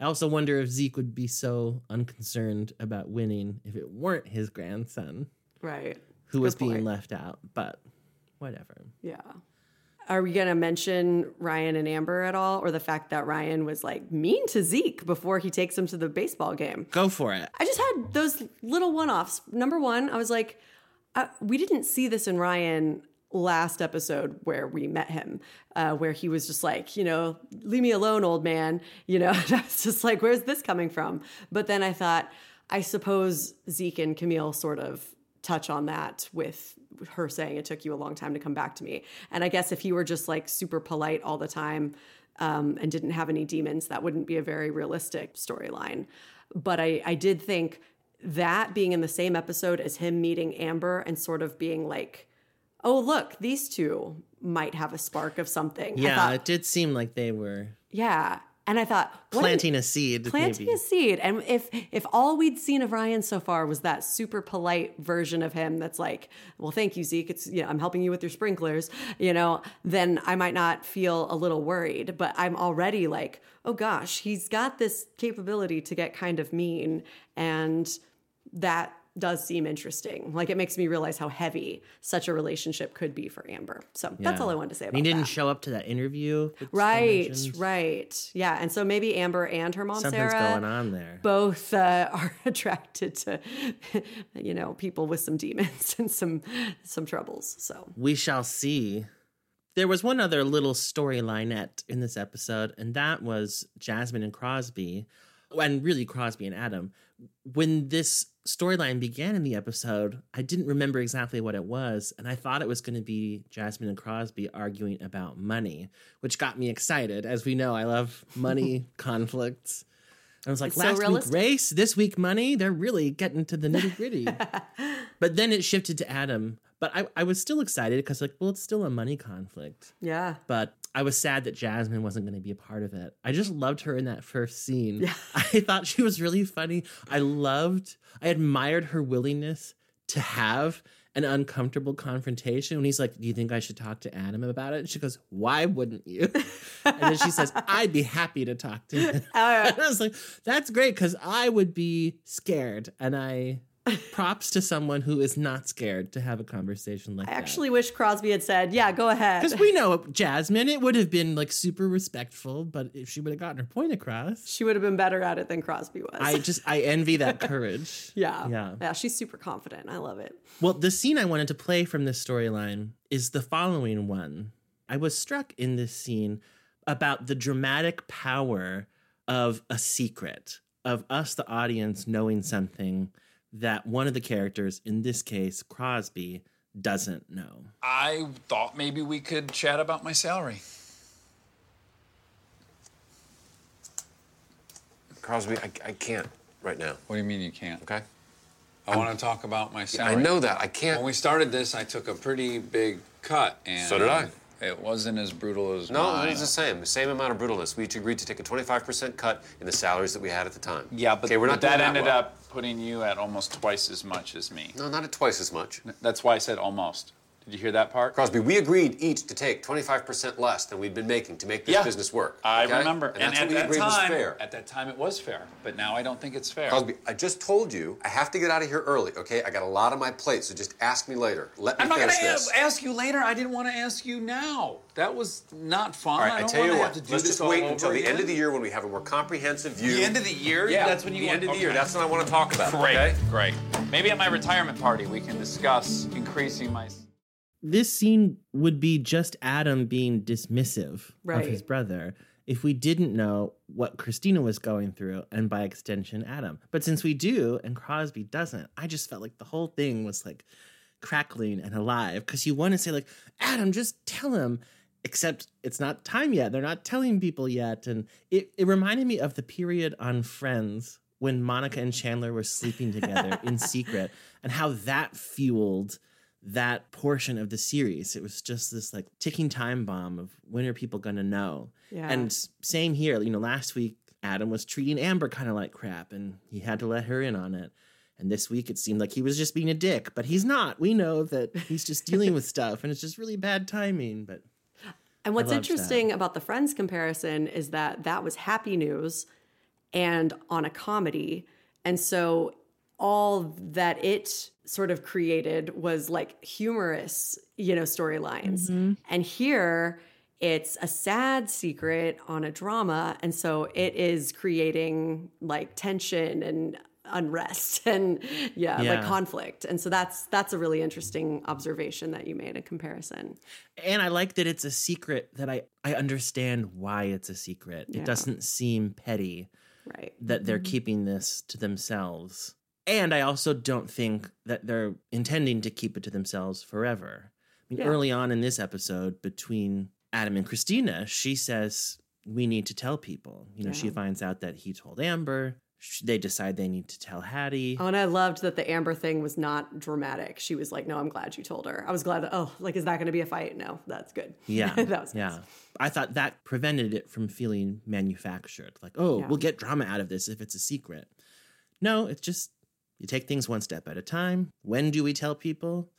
I also wonder if Zeke would be so unconcerned about winning if it weren't his grandson. Right. Who Good was point. being left out, but whatever. Yeah. Are we going to mention Ryan and Amber at all, or the fact that Ryan was like mean to Zeke before he takes him to the baseball game? Go for it. I just had those little one offs. Number one, I was like, uh, we didn't see this in Ryan last episode where we met him, uh, where he was just like, you know, leave me alone, old man. [laughs] You know, [laughs] I was just like, where's this coming from? But then I thought, I suppose Zeke and Camille sort of touch on that with her saying it took you a long time to come back to me. And I guess if you were just like super polite all the time um, and didn't have any demons, that wouldn't be a very realistic storyline. But I, I did think that being in the same episode as him meeting Amber and sort of being like, oh, look, these two might have a spark of something. Yeah, thought, it did seem like they were. Yeah. And I thought planting a seed, planting maybe. a seed. And if if all we'd seen of Ryan so far was that super polite version of him, that's like, well, thank you, Zeke. It's you know, I'm helping you with your sprinklers. You know, then I might not feel a little worried. But I'm already like, oh gosh, he's got this capability to get kind of mean, and that does seem interesting. Like it makes me realize how heavy such a relationship could be for Amber. So that's all I wanted to say about he didn't that. show up to that interview. Right, right. Yeah. And so maybe Amber and her mom, Something's Sarah, going on there. both uh, [laughs] are attracted to, [laughs] you know, people with some demons [laughs] and some some troubles. So We shall see. There was one other little storylinette in this episode, and that was Jasmine and Crosby, and really Crosby and Adam. When this storyline began in the episode, I didn't remember exactly what it was, and I thought it was going to be Jasmine and Crosby arguing about money, which got me excited. As we know, I love money [laughs] conflicts. I was like, It's last realistic. week race, this week money. They're really getting to the nitty gritty. [laughs] but then it shifted to Adam. But I, I was still excited because, like, well, it's still a money conflict. yeah. But I was sad that Jasmine wasn't going to be a part of it. I just loved her in that first scene. [laughs] I thought she was really funny. I loved, I admired her willingness to have an uncomfortable confrontation when he's like, Do you think I should talk to Adam about it? And she goes, Why wouldn't you? and then she says, [laughs] I'd be happy to talk to him. Oh, and [laughs] I was like, That's great because I would be scared. And I, props to someone who is not scared to have a conversation like I that. I actually wish Crosby had said, "Yeah, go ahead." Because we know Jasmine, it would have been like super respectful, but if she would have gotten her point across, she would have been better at it than Crosby was. I just I envy that [laughs] courage. yeah, Yeah. yeah. She's super confident. I love it. Well, the scene I wanted to play from this storyline is the following one. I was struck in this scene about the dramatic power of a secret, of us, the audience, knowing something that one of the characters, in this case, Crosby, doesn't know. I thought maybe we could chat about my salary. Crosby, I, I can't right now. What do you mean you can't? Okay. I I'm- want to talk about my salary. I know that. I can't. When we started this, I took a pretty big cut, and So did I. It wasn't as brutal as No, mine. it was the same. The same amount of brutalness. We each agreed to take a 25% cut in the salaries that we had at the time. Yeah, but, okay, we're not but that doing ended well. up putting you at almost twice as much as me. No, not at twice as much. That's why I said almost. Did you hear that part? Crosby, we agreed each to take 25% less than we'd been making to make this Yeah. business work. I okay? remember, And, that's at that agreed time, was fair. at that time it was fair, but now I don't think it's fair. Crosby, I just told you I have to get out of here early, okay? I got a lot on my plate, so just ask me later. Let me I'm not gonna ask you later. I didn't want to ask you now. That was not fun. All right, I I don't tell you what. to Let's this just wait until the end of the year when we have a more comprehensive view. The end of the year? Yeah, That's when you the want- end of the year. That's what I want to talk about. Great, Okay? great. Maybe at my retirement party we can discuss increasing my. This scene would be just Adam being dismissive Right. of his brother if we didn't know what Christina was going through, and by extension, Adam. But since we do, and Crosby doesn't, I just felt like the whole thing was like crackling and alive because you want to say, like, Adam, just tell him. Except it's not time yet. They're not telling people yet. And it, it reminded me of the period on Friends when Monica and Chandler were sleeping together in [laughs] secret and how that fueled that portion of the series. It was just this like ticking time bomb of when are people going to know? Yeah. And same here, you know, last week Adam was treating Amber kind of like crap and he had to let her in on it. And this week it seemed like he was just being a dick, but he's not. We know that he's just dealing with stuff and it's just really bad timing, but And what's I loved that. interesting about the Friends comparison is that that was happy news and on a comedy. And so all that it sort of created was like humorous, you know, storylines. Mhm. And here it's a sad secret on a drama. And so it is creating like tension and unrest [laughs] and yeah, like conflict. And so that's that's a really interesting observation that you made in comparison. and I like that it's a secret that I I understand why it's a secret. Yeah. It doesn't seem petty. Right. that they're Mhm. keeping this to themselves. And I also don't think that they're intending to keep it to themselves forever. I mean, Yeah. early on in this episode, between Adam and Christina, she says, We need to tell people. You know, she finds out that he told Amber. They decide they need to tell Haddie. Oh, and I loved that the Amber thing was not dramatic. She was like, "No, I'm glad you told her." I was glad that. Oh, like, is that going to be a fight? No, that's good. [laughs] Yeah. that was yeah. nice. I thought that prevented it from feeling manufactured. Like, oh, Yeah. we'll get drama out of this if it's a secret. No, it's just you take things one step at a time. When do we tell people?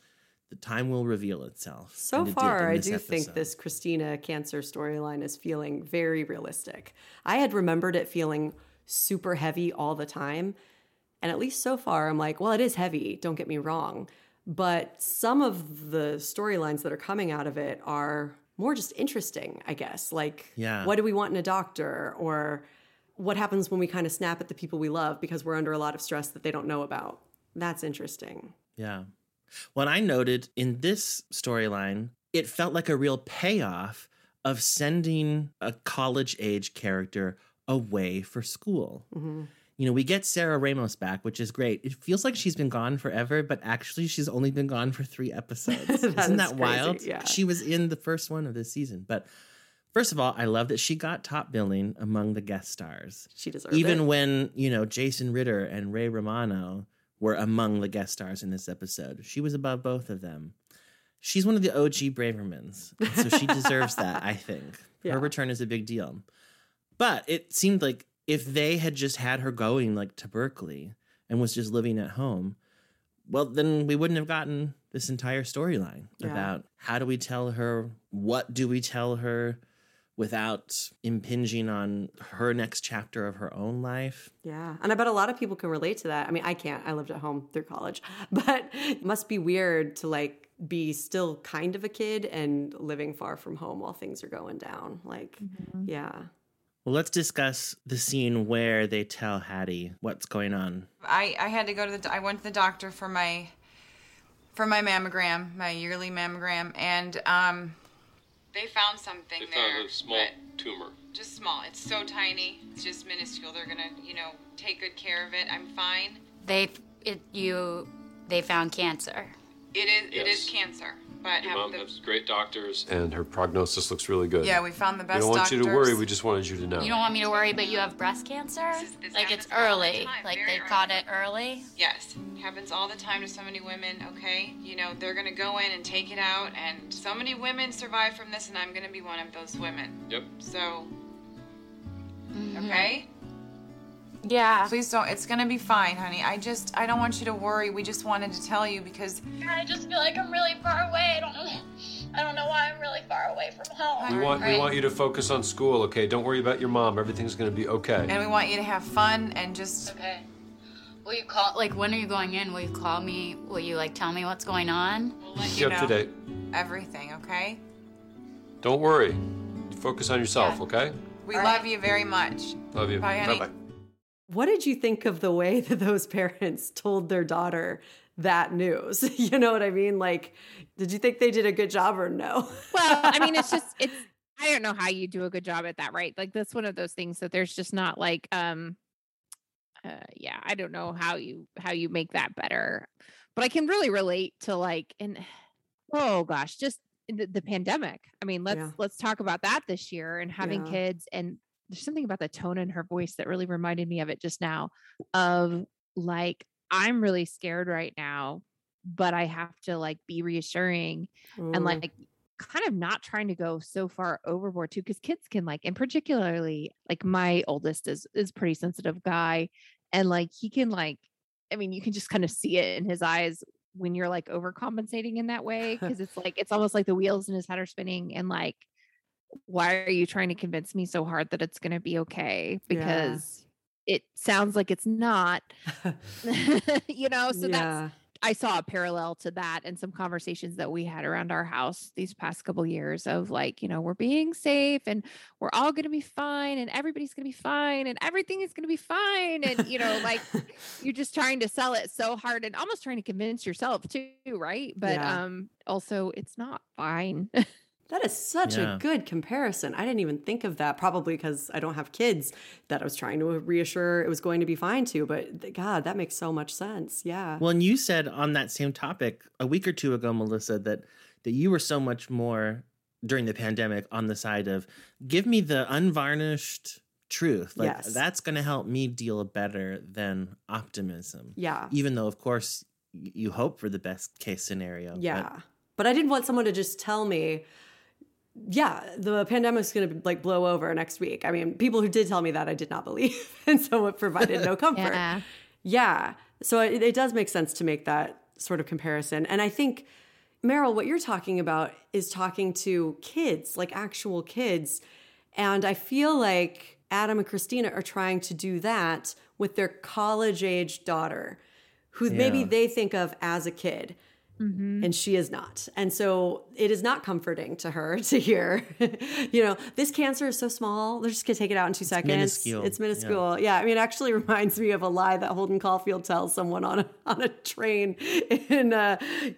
The time will reveal itself. So it far, I do think this Christina cancer storyline is feeling very realistic. I had remembered it feeling super heavy all the time. And at least so far, I'm like, well, it is heavy, don't get me wrong. But some of the storylines that are coming out of it are more just interesting, I guess. Like, Yeah. what do we want in a doctor? Or what happens when we kind of snap at the people we love because we're under a lot of stress that they don't know about? That's interesting. Yeah. What I noted in this storyline, it felt like a real payoff of sending a college age character away for school. Mm-hmm. You know, we get Sarah Ramos back, which is great. It feels like she's been gone forever, but actually she's only been gone for three episodes. [laughs] That Isn't is that crazy, wild? yeah. She was in the first one of this season. But first of all, I love that she got top billing among the guest stars. She deserved Even it. when, you know, Jason Ritter and Ray Romano were among the guest stars in this episode. She was above both of them. She's one of the OG Bravermans. So she deserves that, I [laughs] think. Yeah. Her return is a big deal. But it seemed like if they had just had her going like to Berkeley and was just living at home, well, then we wouldn't have gotten this entire storyline Yeah. about how do we tell her, what do we tell her without impinging on her next chapter of her own life. Yeah. And I bet a lot of people can relate to that. I mean, I can't. I lived at home through college, [laughs] but it must be weird to like be still kind of a kid and living far from home while things are going down. Like, yeah. Well, let's discuss the scene where they tell Haddie what's going on. I, I had to go to the I went to the doctor for my for my mammogram, my yearly mammogram, and um, they found something They there. found a small tumor. just small. It's so tiny. It's just minuscule. They're gonna, you know, take good care of it. I'm fine. They it you they found cancer. It is it is cancer, but Your have mom the, has great doctors, and her prognosis looks really good. Yeah, we found the best. We don't want you to worry. We just wanted you to know. You don't want me to worry, but you have breast cancer? like it's early. Like they caught it early. Yes, it happens all the time to so many women. Okay, you know they're gonna go in and take it out, and so many women survive from this, and I'm gonna be one of those women. Yep. So, Mm-hmm. okay. Yeah. Please don't. It's gonna be fine, honey. I just I don't want you to worry. We just wanted to tell you because I just feel like I'm really far away. I don't know. I don't know why I'm really far away from home. We want we want you to focus on school, okay? Don't worry about your mom. Everything's gonna be okay. and we want you to have fun and just Okay. Will you call like when are you going in? Will you call me? Will you like tell me what's going on? we'll let Keep you up to date. everything. Okay. Don't worry. Focus on yourself, okay? We love you very much. Love you. Bye, honey. Bye-bye. What did you think of the way [laughs] that those parents told their daughter that news? [laughs] You know what I mean? Like, did you think they did a good job or no? [laughs] Well, I mean, it's just it's I don't know how you do a good job at that, right? Like that's one of those things that there's just not like um uh yeah, I don't know how you how you make that better. But I can really relate to like and [sighs] oh gosh, just the, the pandemic. I mean, let's Yeah. let's talk about that this year and having Yeah. kids and there's something about the tone in her voice that really reminded me of it just now of like I'm really scared right now, but I have to like be reassuring and like kind of not trying to go so far overboard too because kids can like and particularly like my oldest is is pretty sensitive guy and like he can like i mean you can just kind of see it in his eyes when you're like overcompensating in that way because [laughs] it's like it's almost like the wheels in his head are spinning and like why are you trying to convince me so hard that it's going to be okay Yeah. because it sounds like it's not [laughs] [laughs] you know so that's I saw a parallel to that and some conversations that we had around our house these past couple years of like, you know, we're being safe and we're all going to be fine and everybody's going to be fine and everything is going to be fine. And, you know, like [laughs] you're just trying to sell it so hard and almost trying to convince yourself too, right? But Yeah. um also it's not fine. That is such Yeah. a good comparison. I didn't even think of that, probably because I don't have kids that I was trying to reassure it was going to be fine too. But God, that makes so much sense. Yeah. Well, and you said on that same topic a week or two ago, Melissa, that that you were so much more during the pandemic on the side of give me the unvarnished truth. Like Yes. that's going to help me deal better than optimism. Yeah. Even though, of course, you hope for the best case scenario. but- Yeah. But I didn't want someone to just tell me, yeah, the pandemic's going to like blow over next week. I mean, people who did tell me that I did not believe. [laughs] And so it provided no [laughs] comfort. Yeah. Yeah. So it, it does make sense to make that sort of comparison. And I think, Meryl, what you're talking about is talking to kids, like actual kids. And I feel like Adam and Christina are trying to do that with their college age daughter, who maybe they think of as a kid. Mm-hmm. And she is not. And so it is not comforting to her [laughs] to hear, [laughs] you know, this cancer is so small. They're just going to take it out in two seconds. minuscule. It's minuscule. Yeah. I mean, it actually [laughs] reminds me of a lie that Holden Caulfield tells someone on a, on a train in uh,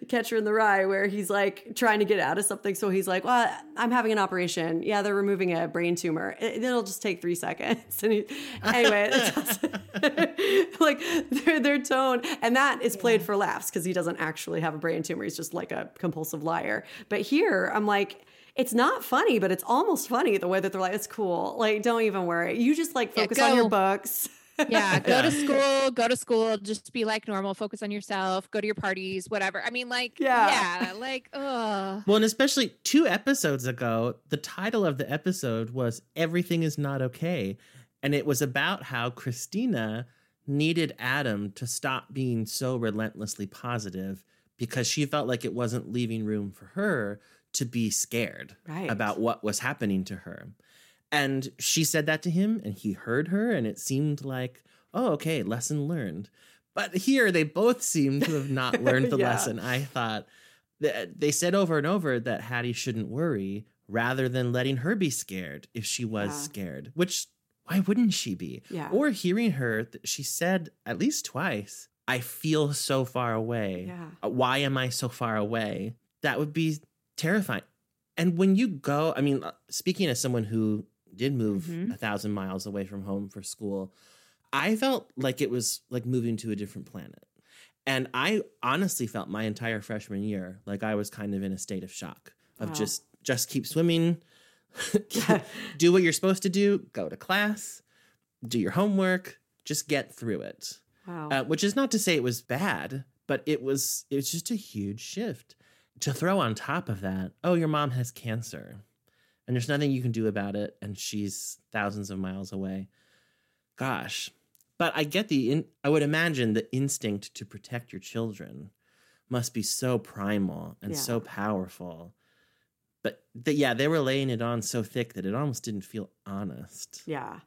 Catcher in the Rye, where he's like trying to get out of something. So he's like, well, I'm having an operation. Yeah, they're removing a brain tumor. It, it'll just take three seconds. And he, anyway, it's like their, their tone. And that is played for laughs because he doesn't actually have a brain tumor. He's just like a compulsive liar. But here, I'm like, it's not funny, but it's almost funny the way that they're like, it's cool. Like, don't even worry. You just like Yeah, focus on your books. yeah [laughs] go Yeah. to school go to school just be like normal focus on yourself go to your parties whatever i mean like Yeah. yeah, like ugh. Well, and especially two episodes ago, the title of the episode was Everything is Not Okay. And it was about how Christina needed Adam to stop being so relentlessly positive because she felt like it wasn't leaving room for her to be scared Right. about what was happening to her. And she said that to him, and he heard her, and it seemed like, oh, okay, lesson learned. But here they both seem to have not [laughs] learned the Yeah. lesson. I thought th- they said over and over that Haddie shouldn't worry rather than letting her be scared if she was Yeah. scared, which why wouldn't she be? Yeah. Or hearing her, she said at least twice, I feel so far away. Yeah. Uh, Why am I so far away? That would be terrifying. And when you go, I mean, uh, speaking as someone who did move Mhm. a thousand miles away from home for school, I felt like it was like moving to a different planet. And I honestly felt my entire freshman year like I was kind of in a state of shock of Wow. just just keep swimming, [laughs] do what you're supposed to do, go to class, do your homework, just get through it. Wow. Uh, which is not to say it was bad, but it was it was just a huge shift. To throw on top of that, oh, your mom has cancer, and there's nothing you can do about it, and she's thousands of miles away. Gosh, but I get the. In, I would imagine the instinct to protect your children must be so primal and Yeah. so powerful. But th- yeah, they were laying it on so thick that it almost didn't feel honest. yeah.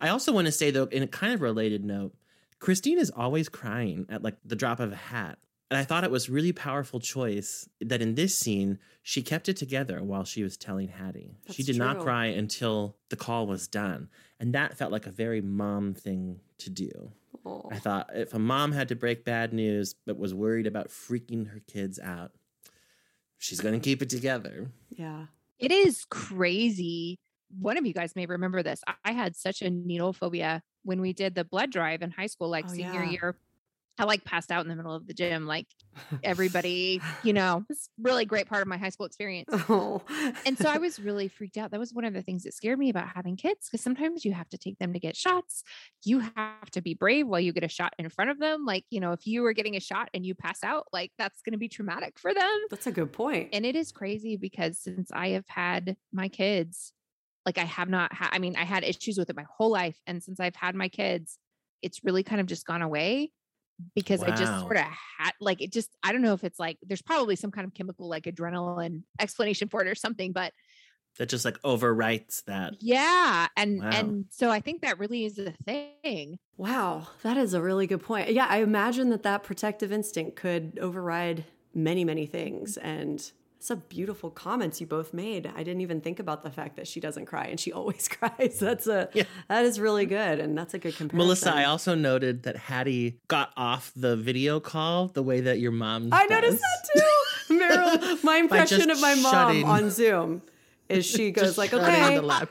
I also want to say though, in a kind of related note, Christine is always crying at like the drop of a hat. And I thought it was really powerful choice that in this scene she kept it together while she was telling Haddie. she That's did not cry until the call was done. And that felt like a very mom thing to do. Oh. I thought if a mom had to break bad news but was worried about freaking her kids out, she's going to keep it together. Yeah. It is crazy. One of you guys may remember this. I- had such a needle phobia when we did the blood drive in high school, like Oh, senior yeah. year. I like passed out in the middle of the gym, like everybody, [laughs] you know, it's really great part of my high school experience. Oh. And so I was [laughs] really freaked out. That was one of the things that scared me about having kids because sometimes you have to take them to get shots. You have to be brave while you get a shot in front of them. Like, you know, if you were getting a shot and you pass out, like that's going to be traumatic for them. That's a good point. And it is crazy because since I have had my kids, like I have not had, I mean, I had issues with it my whole life. And since I've had my kids, it's really kind of just gone away because I just sort of had, like, it just, I don't know if it's like, there's probably some kind of chemical, like adrenaline explanation for it or something, but That just like overwrites that. yeah. And, Wow. and so I think that really is the thing. Wow, that is a really good point. Yeah, I imagine that that protective instinct could override many, many things. And some beautiful comments you both made. I didn't even think about the fact that she doesn't cry and she [laughs] always cries. That's a that is really good, and that's a good comparison. Melissa, I also noted that Haddie got off the video call the way that your mom. I noticed that too. [laughs] Meryl, my impression of my mom shutting- on Zoom is she [laughs] goes like, okay, bye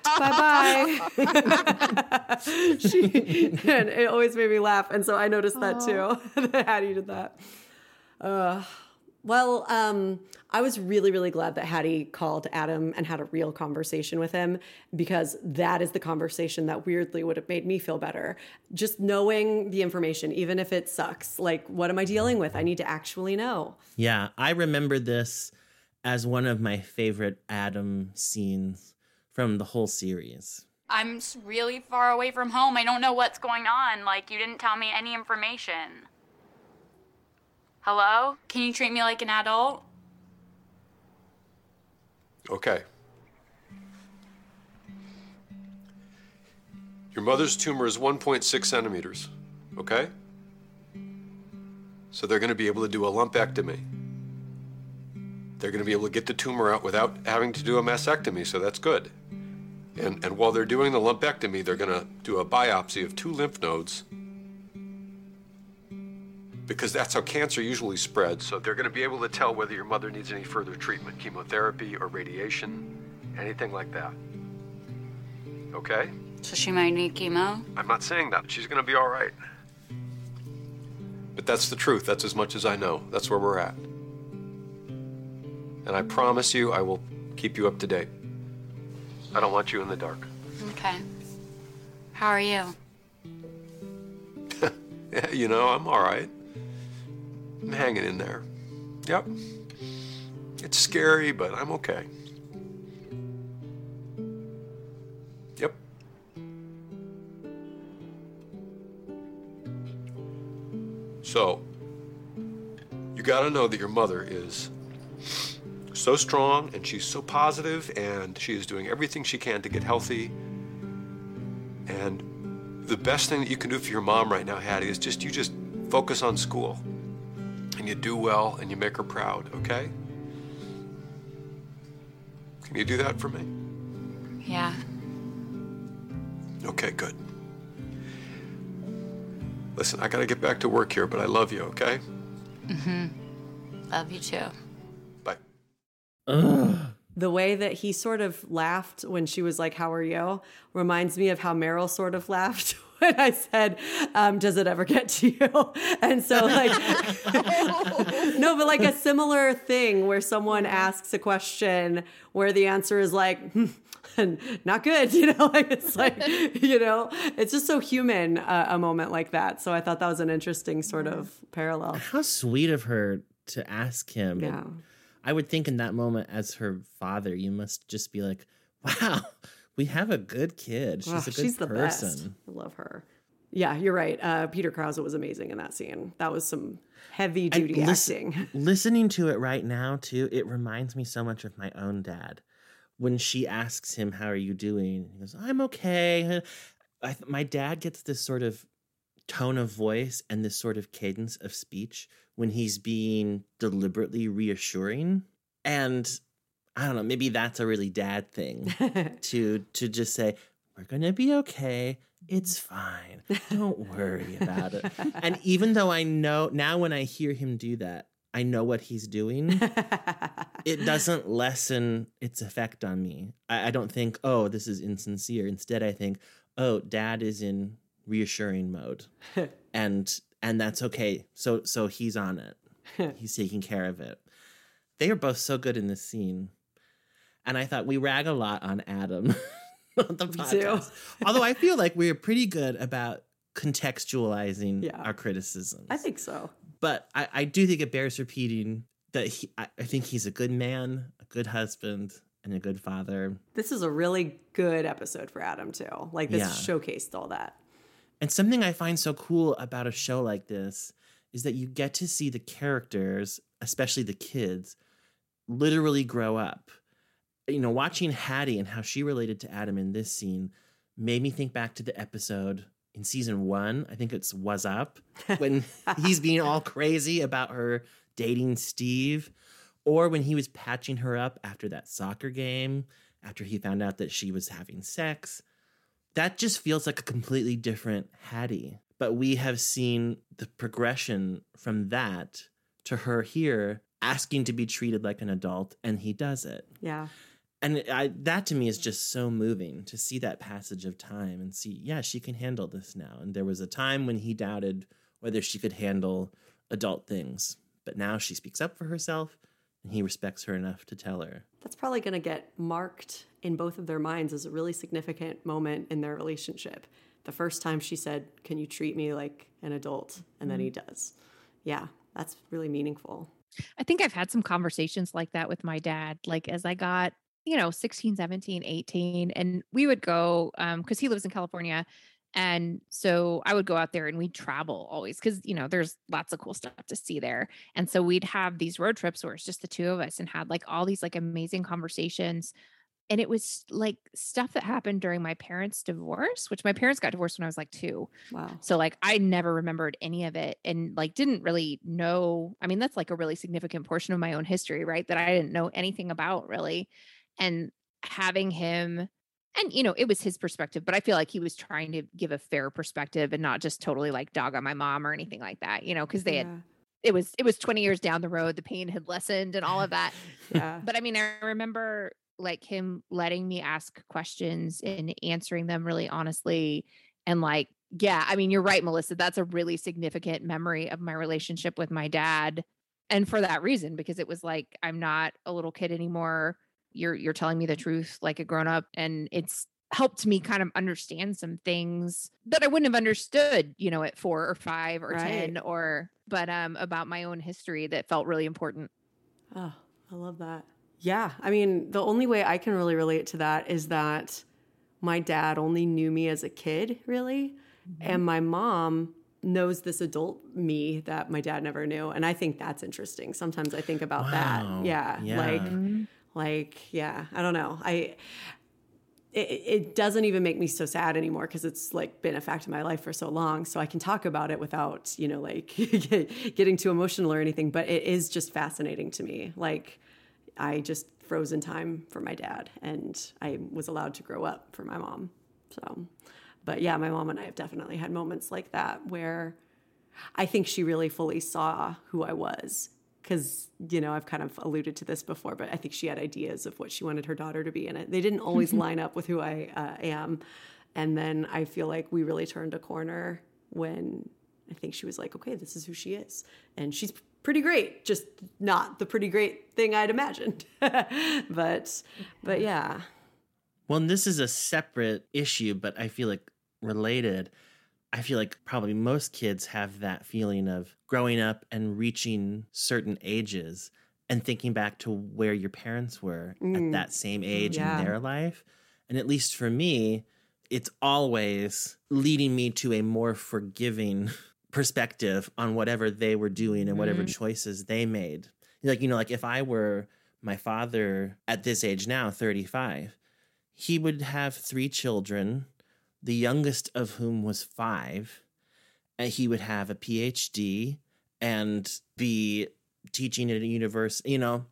bye she, and it always made me laugh, and so I noticed that too. that Haddie did that. Uh, well, um, I was really, really glad that Haddie called Adam and had a real conversation with him because that is the conversation that weirdly would have made me feel better. Just knowing the information, even if it sucks. Like, what am I dealing with? I need to actually know. Yeah, I remember this as one of my favorite Adam scenes from the whole series. I'm really far away from home. I don't know what's going on. Like, you didn't tell me any information. Hello? Can you treat me like an adult? Okay. Your mother's tumor is 1.6 centimeters, okay? So they're going to be able to do a lumpectomy. They're going to be able to get the tumor out without having to do a mastectomy, so that's good. And, and while they're doing the lumpectomy, they're going to do a biopsy of two lymph nodes because that's how cancer usually spreads. So they're going to be able to tell whether your mother needs any further treatment, chemotherapy or radiation, anything like that. Okay? So she might need chemo? I'm not saying that. She's going to be all right. But that's the truth. That's as much as I know. That's where we're at. And I promise you, I will keep you up to date. I don't want you in the dark. Okay. How are you? [laughs] You know, I'm all right. I'm hanging in there. Yep. It's scary, but I'm okay. Yep. So, you gotta know that your mother is so strong and she's so positive and she is doing everything she can to get healthy. And the best thing that you can do for your mom right now, Haddie, is just you just focus on school and you do well and you make her proud, okay? Can you do that for me? Yeah. Okay, good. Listen, I gotta get back to work here, but I love you, okay? Mm-hmm. Love you too. Bye. The way that he sort of laughed when she was like, How are you? reminds me of how Meryl sort of laughed [laughs] [laughs] when I said, um, Does it ever get to you? [laughs] And so, like, [laughs] no, but like a similar thing where someone asks a question where the answer is like, hmm, not good, you know, like it's like, you know, it's just so human uh, a moment like that. So I thought that was an interesting sort of parallel. How sweet of her to ask him. Yeah. And I would think in that moment, as her father, you must just be like, wow, we have a good kid. She's Ugh, a good she's the best. person. I love her. Yeah, you're right. Uh, Peter Krause was amazing in that scene. That was some heavy duty acting. [laughs] listening to it right now, too, it reminds me so much of my own dad. When she asks him, How are you doing? He goes, I'm okay. I th- my dad gets this sort of tone of voice and this sort of cadence of speech when he's being deliberately reassuring. And I don't know, maybe that's a really dad thing [laughs] to to just say, We're gonna be okay. It's fine. Don't worry about it. And [laughs] even though I know now when I hear him do that, I know what he's doing. [laughs] it doesn't lessen its effect on me. I, I don't think, oh, this is insincere. Instead, I think, oh, dad is in reassuring mode. and and that's okay. So so he's on it. He's taking care of it. They are both so good in this scene. And I thought we rag a lot on Adam [laughs] on the podcast. Although I feel like we're pretty good about contextualizing Yeah. our criticisms. I think so. But I, I do think it bears repeating that he, I, I think he's a good man, a good husband, and a good father. This is a really good episode for Adam too. Like this Yeah. showcased all that. And something I find so cool about a show like this is that you get to see the characters, especially the kids, literally grow up. You know, watching Haddie and how she related to Adam in this scene made me think back to the episode in season one. I think it's Wassup, [laughs] when he's being all crazy about her dating Steve, or when he was patching her up after that soccer game, after he found out that she was having sex that just feels like a completely different Haddie. But we have seen the progression from that to her here asking to be treated like an adult, and he does it. Yeah. And I, that to me is just so moving to see that passage of time and see, yeah, she can handle this now. And there was a time when he doubted whether she could handle adult things, but now she speaks up for herself, and he respects her enough to tell her. That's probably going to get marked in both of their minds as a really significant moment in their relationship. The first time she said, Can you treat me like an adult? And then he mm-hmm. does. Yeah, that's really meaningful. I think I've had some conversations like that with my dad. Like as I got, you know, 16, 17, 18, and we would go um because he lives in California. And so I would go out there and we'd travel always because, you know, there's lots of cool stuff to see there. And so we'd have these road trips where it's just the two of us and had like all these like amazing conversations and it was like stuff that happened during my parents' divorce, which my parents got divorced when I was like two. Wow. So like I never remembered any of it and like didn't really know. I mean, that's like a really significant portion of my own history, right? That I didn't know anything about really. And having him and you know, it was his perspective, but I feel like he was trying to give a fair perspective and not just totally like dog on my mom or anything like that, you know, because they had it was it was 20 years down the road, the pain had lessened and all of that. [laughs] yeah. But I mean, I remember like him letting me ask questions and answering them really honestly and like yeah i mean you're right melissa that's a really significant memory of my relationship with my dad and for that reason because it was like i'm not a little kid anymore you're you're telling me the truth like a grown up and it's helped me kind of understand some things that I wouldn't have understood, you know, at 4 or 5 or Right. 10 or but um about my own history that felt really important. Oh, I love that. Yeah. I mean, the only way I can really relate to that is that my dad only knew me as a kid, really. And my mom knows this adult me that my dad never knew. And I think that's interesting. Sometimes I think about Wow. that. Yeah. Yeah. Like, like, yeah, I don't know. I, it, it doesn't even make me so sad anymore because it's like been a fact of my life for so long. So I can talk about it without, you know, like [laughs] getting too emotional or anything. But it is just fascinating to me. Like, I just froze in time for my dad and I was allowed to grow up for my mom. So, but yeah, my mom and I have definitely had moments like that where I think she really fully saw who I was. Because, you know, I've kind of alluded to this before, but I think she had ideas of what she wanted her daughter to be. And it- they didn't always [laughs] line up with who I uh, am. And then I feel like we really turned a corner when I think she was like, okay, this is who she is. And she's pretty great, just not the pretty great thing I'd imagined. [laughs] but, but yeah. Well, and this is a separate issue, but I feel like related. I feel like probably most kids have that feeling of growing up and reaching certain ages and thinking back to where your parents were Mm. at that same age Yeah. in their life. And at least for me, it's always leading me to a more forgiving [laughs] perspective on whatever they were doing and whatever Mhm. choices they made. Like, you know, like if I were my father at this age now, 35, he would have three children, the youngest of whom was five. And he would have a PhD and be teaching at a university, you know.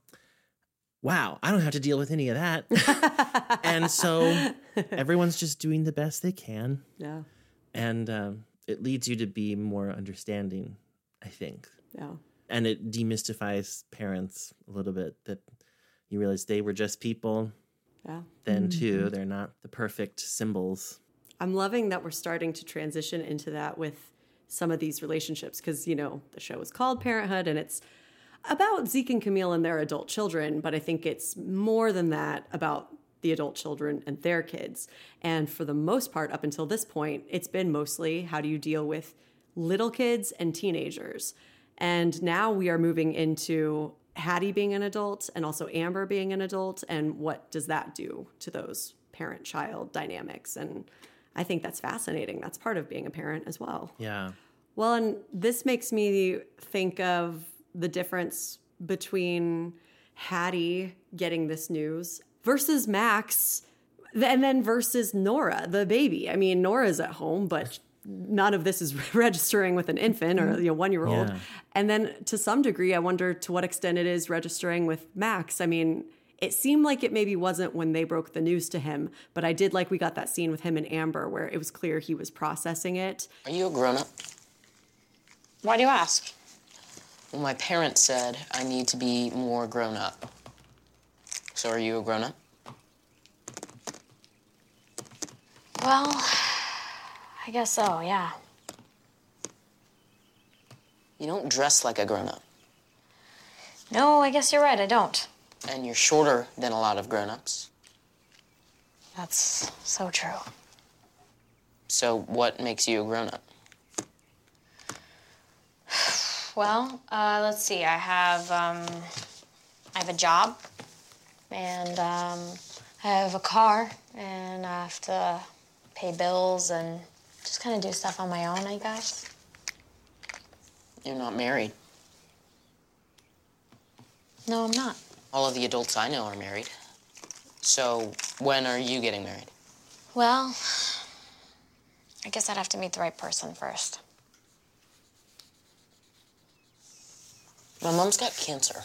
Wow, I don't have to deal with any of that. [laughs] and so everyone's just doing the best they can. Yeah. And um, it leads you to be more understanding, I think. Yeah. And it demystifies parents a little bit that you realize they were just people. Yeah. Then, Mhm. too, they're not the perfect symbols. I'm loving that we're starting to transition into that with some of these relationships because, you know, the show is called Parenthood and it's about Zeke and Camille and their adult children, but I think it's more than that about the adult children and their kids. And for the most part, up until this point, it's been mostly how do you deal with little kids and teenagers. And now we are moving into Haddie being an adult and also Amber being an adult. And what does that do to those parent child dynamics? And I think that's fascinating. That's part of being a parent as well. Yeah. Well, and this makes me think of the difference between Haddie getting this news versus Max, and then versus Nora, the baby. I mean, Nora's at home, but none of this is [laughs] registering with an infant or you know one year old. Yeah. And then to some degree, I wonder to what extent it is registering with Max. I mean. It seemed like it maybe wasn't when they broke the news to him, but I did like we got that scene with him and Amber where it was clear he was processing it. Are you a grown up? Why do you ask? Well, my parents said I need to be more grown up. So are you a grown up? Well, I guess so, yeah. You don't dress like a grown up. No, I guess you're right, I don't. And you're shorter than a lot of grown ups. That's so true. So what makes you a grown up? [sighs] Well, uh, let's see. I have um, I have a job, and um, I have a car, and I have to pay bills and just kind of do stuff on my own, I guess. You're not married. No, I'm not. All of the adults I know are married. So, when are you getting married? Well, I guess I'd have to meet the right person first. My mom's got cancer.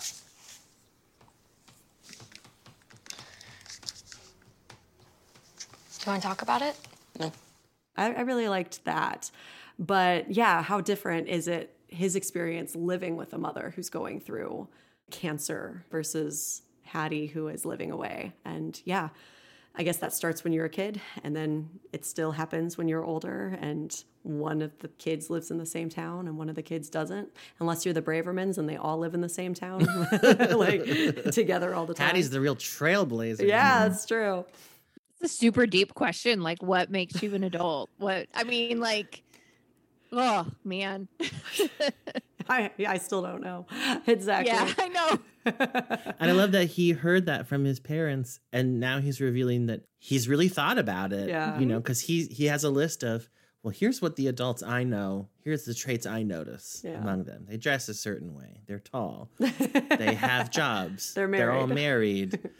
Do you want to talk about it? No. I, I really liked that. But yeah, how different is it his experience living with a mother who's going through cancer versus Haddie who is living away? And yeah, I guess that starts when you're a kid and then it still happens when you're older and one of the kids lives in the same town and one of the kids doesn't unless you're the Bravermans and they all live in the same town [laughs] like together all the time. Haddie's the real trailblazer. Yeah, that's true. It's a super deep question. Like, what makes you an adult? What I mean, like, oh man. [laughs] [laughs] I I still don't know [laughs] exactly. Yeah, [laughs] I know. and I love that he heard that from his parents, and now he's revealing that he's really thought about it. Yeah. you know, because he he has a list of well, here's what the adults I know. Here's the traits I notice Yeah. among them. They dress a certain way. They're tall. they have jobs. They're married. They're all married. married.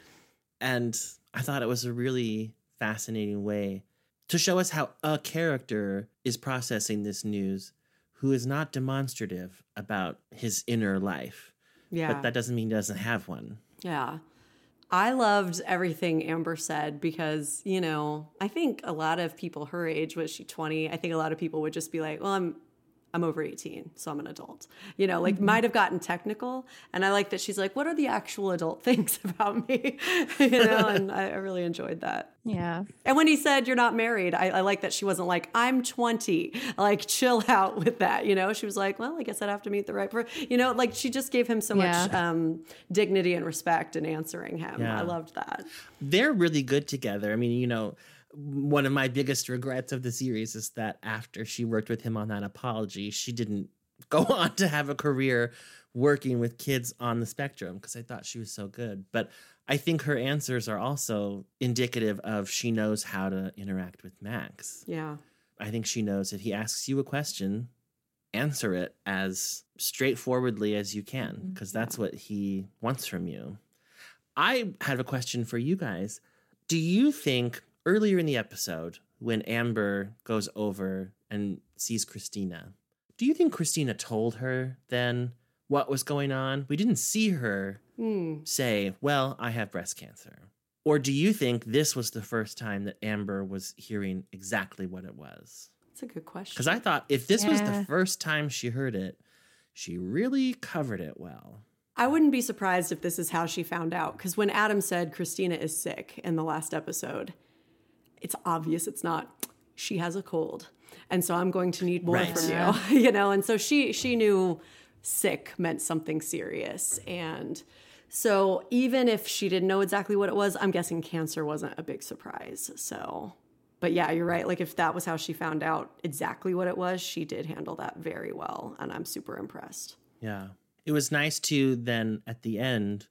and I thought it was a really fascinating way to show us how a character is processing this news who is not demonstrative about his inner life. Yeah. But that doesn't mean he doesn't have one. Yeah. I loved everything Amber said because, you know, I think a lot of people her age, was she 20? I think a lot of people would just be like, well, I'm I'm over 18, so I'm an adult. You know, like Mhm. might have gotten technical. And I like that she's like, what are the actual adult [laughs] things about me? [laughs] you know, and I, I really enjoyed that. Yeah. And when he said you're not married, I, I like that she wasn't like, I'm 20. Like, chill out with that. You know, she was like, well, I guess I'd have to meet the right person. You know, like she just gave him so much um, dignity and respect in answering him. Yeah. I loved that. They're really good together. I mean, you know, one of my biggest regrets of the series is that after she worked with him on that apology, she didn't [laughs] go on to have a career working with kids on the spectrum because I thought she was so good. But I think her answers are also indicative of she knows how to interact with Max. Yeah. I think she knows if he asks you a question, answer it as straightforwardly as you can mm, because that's what he wants from you. I have a question for you guys. Do you think earlier in the episode, when Amber goes over and sees Christina, do you think Christina told her then what was going on? We didn't see her Hmm. say, Well, I have breast cancer. Or do you think this was the first time that Amber was hearing exactly what it was? That's a good question. Because I thought if this was the first time she heard it, she really covered it well. I wouldn't be surprised if this is how she found out. Because when Adam said Christina is sick in the last episode, it's obvious it's not. She has a cold, and so I'm going to need more Right. from Yeah. you. [laughs] you know, and so she she knew sick meant something serious, and so even if she didn't know exactly what it was, I'm guessing cancer wasn't a big surprise. So. But yeah, you're right. Like if that was how she found out exactly what it was, she did handle that very well, and I'm super impressed. Yeah. It was nice to then at the end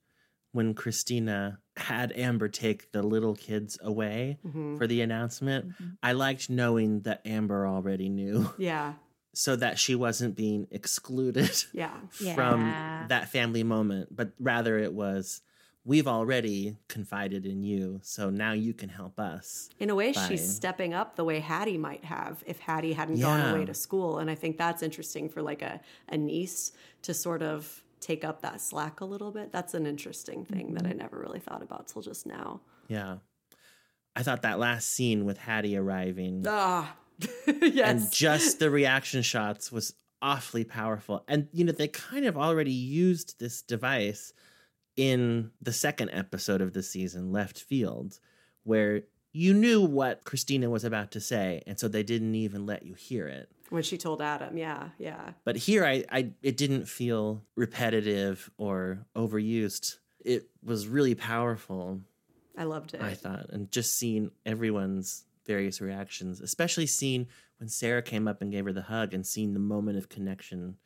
when Christina had Amber take the little kids away Mhm. for the announcement. I liked knowing that Amber already knew Yeah. [laughs] so that she wasn't being excluded [laughs] Yeah. from Yeah. that family moment, but rather it was we've already confided in you, so now you can help us. In a way, by- she's stepping up the way Haddie might have if Haddie hadn't Yeah. gone away to school. And I think that's interesting for like a, a niece to sort of take up that slack a little bit. That's an interesting thing that I Mm-hmm. never really thought about till just now. Yeah. I thought that last scene with Haddie arriving Ah, [laughs] and just the reaction shots was awfully powerful. And you know, they kind of already used this device in the second episode of the season, Left Field, where you knew what Christina was about to say, and so they didn't even let you hear it. When she told Adam, yeah, yeah. But here I, I it didn't feel repetitive or overused. It was really powerful. I loved it. I thought, and just seeing everyone's various reactions, especially seeing when Sarah came up and gave her the hug and seeing the moment of connection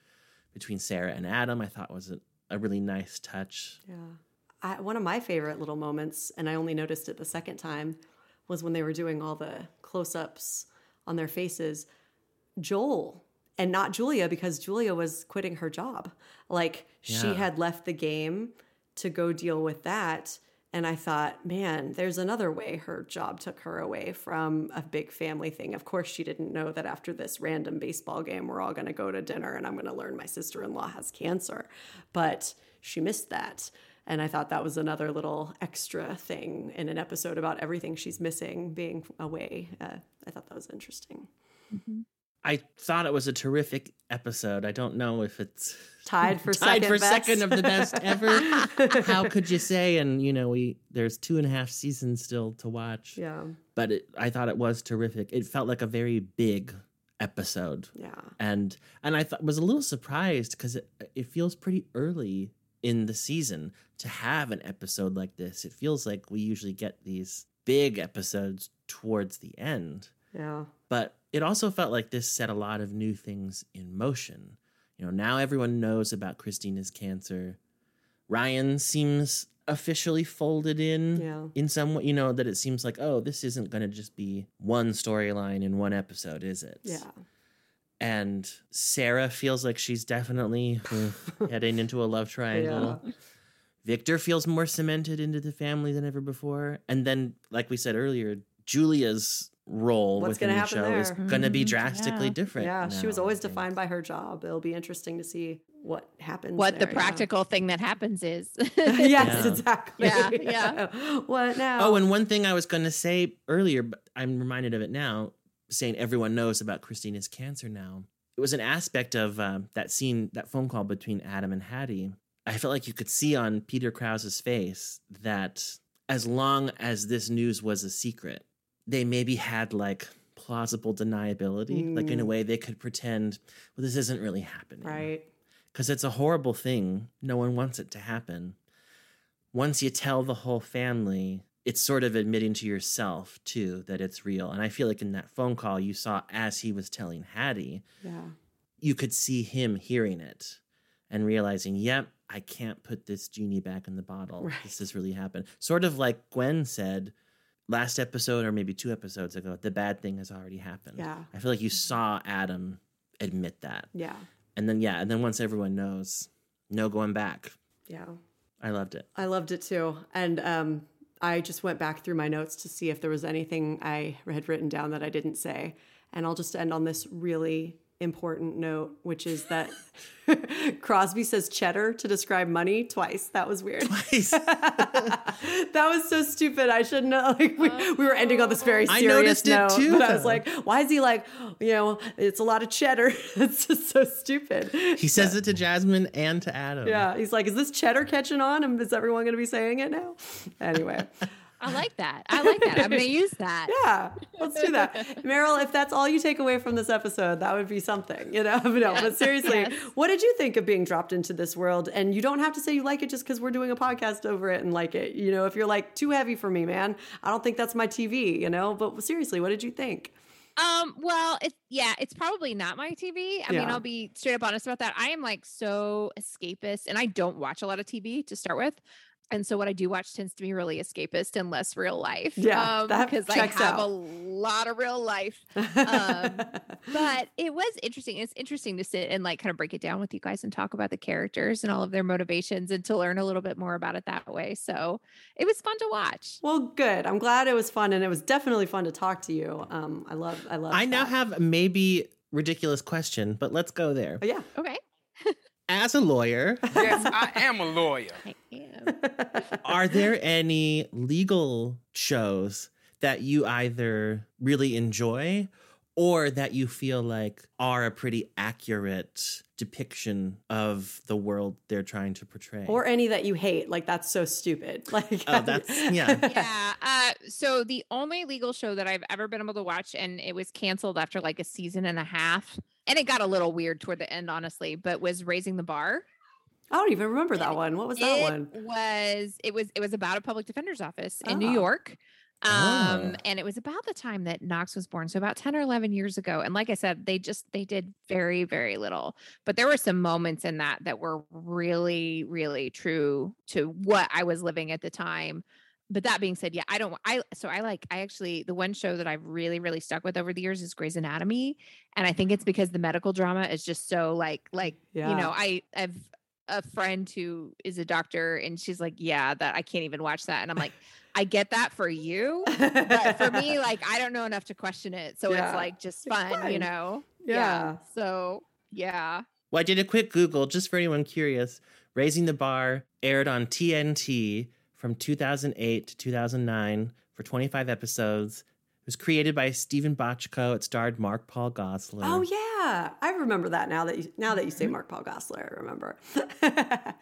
between Sarah and Adam, I thought was a, a really nice touch. Yeah. I, one of my favorite little moments, and I only noticed it the second time, was when they were doing all the close ups on their faces. Joel and not Julia, because Julia was quitting her job. Like she had left the game to go deal with that. And I thought, man, there's another way her job took her away from a big family thing. Of course, she didn't know that after this random baseball game, we're all going to go to dinner and I'm going to learn my sister in law has cancer. But she missed that. And I thought that was another little extra thing in an episode about everything she's missing being away. Uh, I thought that was interesting. Mm-hmm. I thought it was a terrific episode. I don't know if it's [laughs] tied for tied second for best. second of the best ever. [laughs] How could you say? And you know, we there's two and a half seasons still to watch. Yeah, but it, I thought it was terrific. It felt like a very big episode. Yeah, and and I thought was a little surprised because it it feels pretty early in the season to have an episode like this. It feels like we usually get these big episodes towards the end. Yeah. But it also felt like this set a lot of new things in motion. You know, now everyone knows about Christina's cancer. Ryan seems officially folded in yeah. in some way, you know, that it seems like, oh, this isn't going to just be one storyline in one episode, is it? Yeah. And Sarah feels like she's definitely hmm, [laughs] heading into a love triangle. Yeah. Victor feels more cemented into the family than ever before. And then, like we said earlier, Julia's role What's within the show there? is going to be drastically yeah. different. Yeah, now, she was always defined by her job. It'll be interesting to see what happens. What there, the practical yeah. thing that happens is. [laughs] [laughs] yes, yeah. exactly. Yeah, [laughs] yeah. what now? Oh, and one thing I was going to say earlier, but I'm reminded of it now, saying everyone knows about Christina's cancer now. It was an aspect of uh, that scene, that phone call between Adam and Haddie. I felt like you could see on Peter Krause's face that as long as this news was a secret, they maybe had like plausible deniability. Mm. Like in a way they could pretend, well, this isn't really happening. Right. Because it's a horrible thing. No one wants it to happen. Once you tell the whole family, it's sort of admitting to yourself too that it's real. And I feel like in that phone call you saw as he was telling Haddie, yeah. you could see him hearing it and realizing, yep, I can't put this genie back in the bottle. Right. This has really happened. Sort of like Gwen said last episode or maybe two episodes ago, the bad thing has already happened. Yeah. I feel like you saw Adam admit that. Yeah. And then yeah, and then once everyone knows, no going back. Yeah. I loved it. I loved it too. And um I just went back through my notes to see if there was anything I had written down that I didn't say. And I'll just end on this really important note, which is that [laughs] Crosby says cheddar to describe money twice. That was weird. Twice. [laughs] that was so stupid. I shouldn't have, like we, we were ending on this very serious I noticed note. it too. But I was like, why is he like, you know, it's a lot of cheddar. [laughs] it's just so stupid. He says it to Jasmine and to Adam. Yeah. He's like, is this cheddar catching on? And is everyone going to be saying it now? Anyway. I like that. I like that. I'm going to use that. [laughs] Yeah, let's do that. Meryl, if that's all you take away from this episode, that would be something, you know? [laughs] no, yes. but seriously, yes. what did you think of being dropped into this world? And you don't have to say you like it just because we're doing a podcast over it and like it. You know, if you're like, too heavy for me, man, I don't think that's my TV, you know? But seriously, what did you think? Um, well, it's yeah, it's probably not my TV. I Yeah. mean, I'll be straight up honest about that. I am like so escapist and I don't watch a lot of TV to start with. And so what I do watch tends to be really escapist and less real life. Yeah, that because I have out. a lot of real life. Um, but [laughs] it was interesting. It's interesting to sit and like kind of break it down with you guys and talk about the characters and all of their motivations and to learn a little bit more about it that way. So it was fun to watch. Well, good. I'm glad it was fun, and it was definitely fun to talk to you. Um, I love, I love. I now have a maybe ridiculous question, but let's go there. Oh, yeah. Okay. [laughs] As a lawyer, yes, I am a lawyer. I am. [laughs] are there any legal shows that you either really enjoy or that you feel like are a pretty accurate depiction of the world they're trying to portray? Or any that you hate, like that's so stupid. [laughs] Like, Oh, that's- yeah. [laughs] yeah. Uh, so the only legal show that I've ever been able to watch, and it was canceled after like a season and a half, and it got a little weird toward the end, honestly. But was Raising the Bar. I don't even remember that one. What was that it one? Was it was it was about a public defender's office in New Oh. York. Um, Oh. and it was about the time that Knox was born, so about 10 or 11 years ago. And like I said, they just they did very, very little. But there were some moments in that that were really, really true to what I was living at the time. But that being said, yeah, I don't I so I like I actually the one show that I've really, really stuck with over the years is Grey's Anatomy. And I think it's because the medical drama is just so like like, you know, I I've a friend who is a doctor and she's like, Yeah, that I can't even watch that. And I'm like, I get that for you. But for me, [laughs] like I don't know enough to question it. So Yeah. it's like just It's fun, you fun. know? Yeah. So yeah. Well, I did a quick Google just for anyone curious. Raising the Bar aired on TNT from 2008 to 2009 for 25 episodes. It was created by Steven Bochco. It starred Mark Paul Gosselaar. Oh yeah, I remember that now that you, now that you say mm-hmm. Mark Paul Gosselaar, I remember. [laughs]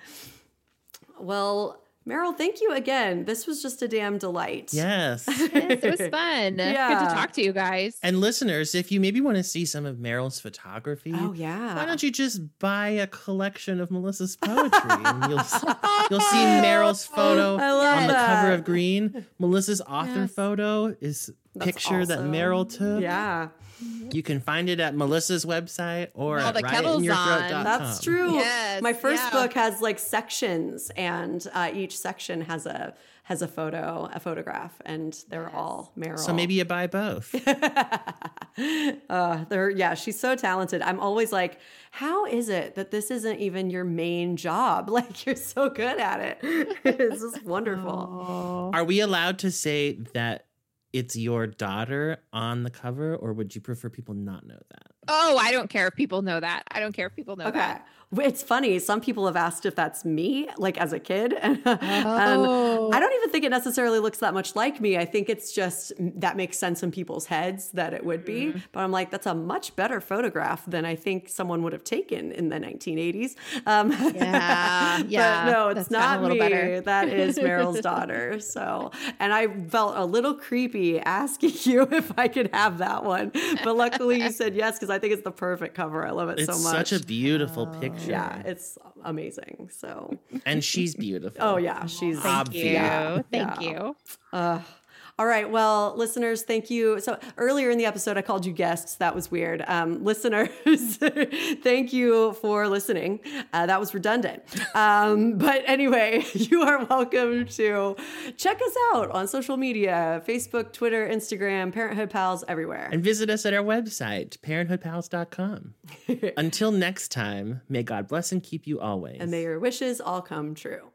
well, Meryl, thank you again. This was just a damn delight. Yes. [laughs] Yes, it was fun. Yeah. Good to talk to you guys. And listeners, if you maybe want to see some of Meryl's photography, Oh yeah. why don't you just buy a collection of Melissa's poetry and [laughs] you'll you'll see Meryl's photo I love on the cover of Green. Melissa's author photo is That's picture that. Meryl took. Yeah. You can find it at Melissa's website or Well, at the kettle's riotinyourthroat.com. That's true. Yes, My first yeah. book has like sections, and uh, each section has a has a photo, a photograph, and they're all Meryl. So maybe you buy both. [laughs] uh, they're yeah, she's so talented. I'm always like, how is it that this isn't even your main job? [laughs] Like you're so good at it. [laughs] it's just wonderful. Are we allowed to say that it's your daughter on the cover, or would you prefer people not know that? Oh, I don't care if people know that. I don't care if people know Okay. that. It's funny. Some people have asked if that's me, like as a kid. [laughs] And, Oh. I don't even think it necessarily looks that much like me. I think it's just that makes sense in people's heads that it would be. But I'm like, that's a much better photograph than I think someone would have taken in the 1980s. Um, [laughs] Yeah, yeah, no, it's that's not a little me. better. [laughs] That is Meryl's daughter. So, and I felt a little creepy asking you if I could have that one. But luckily you said yes because I think it's the perfect cover. I love it It's so much. It's such a beautiful picture. Yeah, it's amazing. So, And she's beautiful. oh yeah, she's Thank you. Yeah, Thank yeah. you. Uh, all right, well, listeners, thank you. So earlier in the episode, I called you guests. That was weird. Um, listeners, [laughs] thank you for listening. Uh, that was redundant. Um, but anyway, [laughs] you are welcome to check us out on social media Facebook, Twitter, Instagram, Parenthood Pals, everywhere. And visit us at our website, parenthoodpals.com. [laughs] Until next time, may God bless and keep you always. And may your wishes all come true.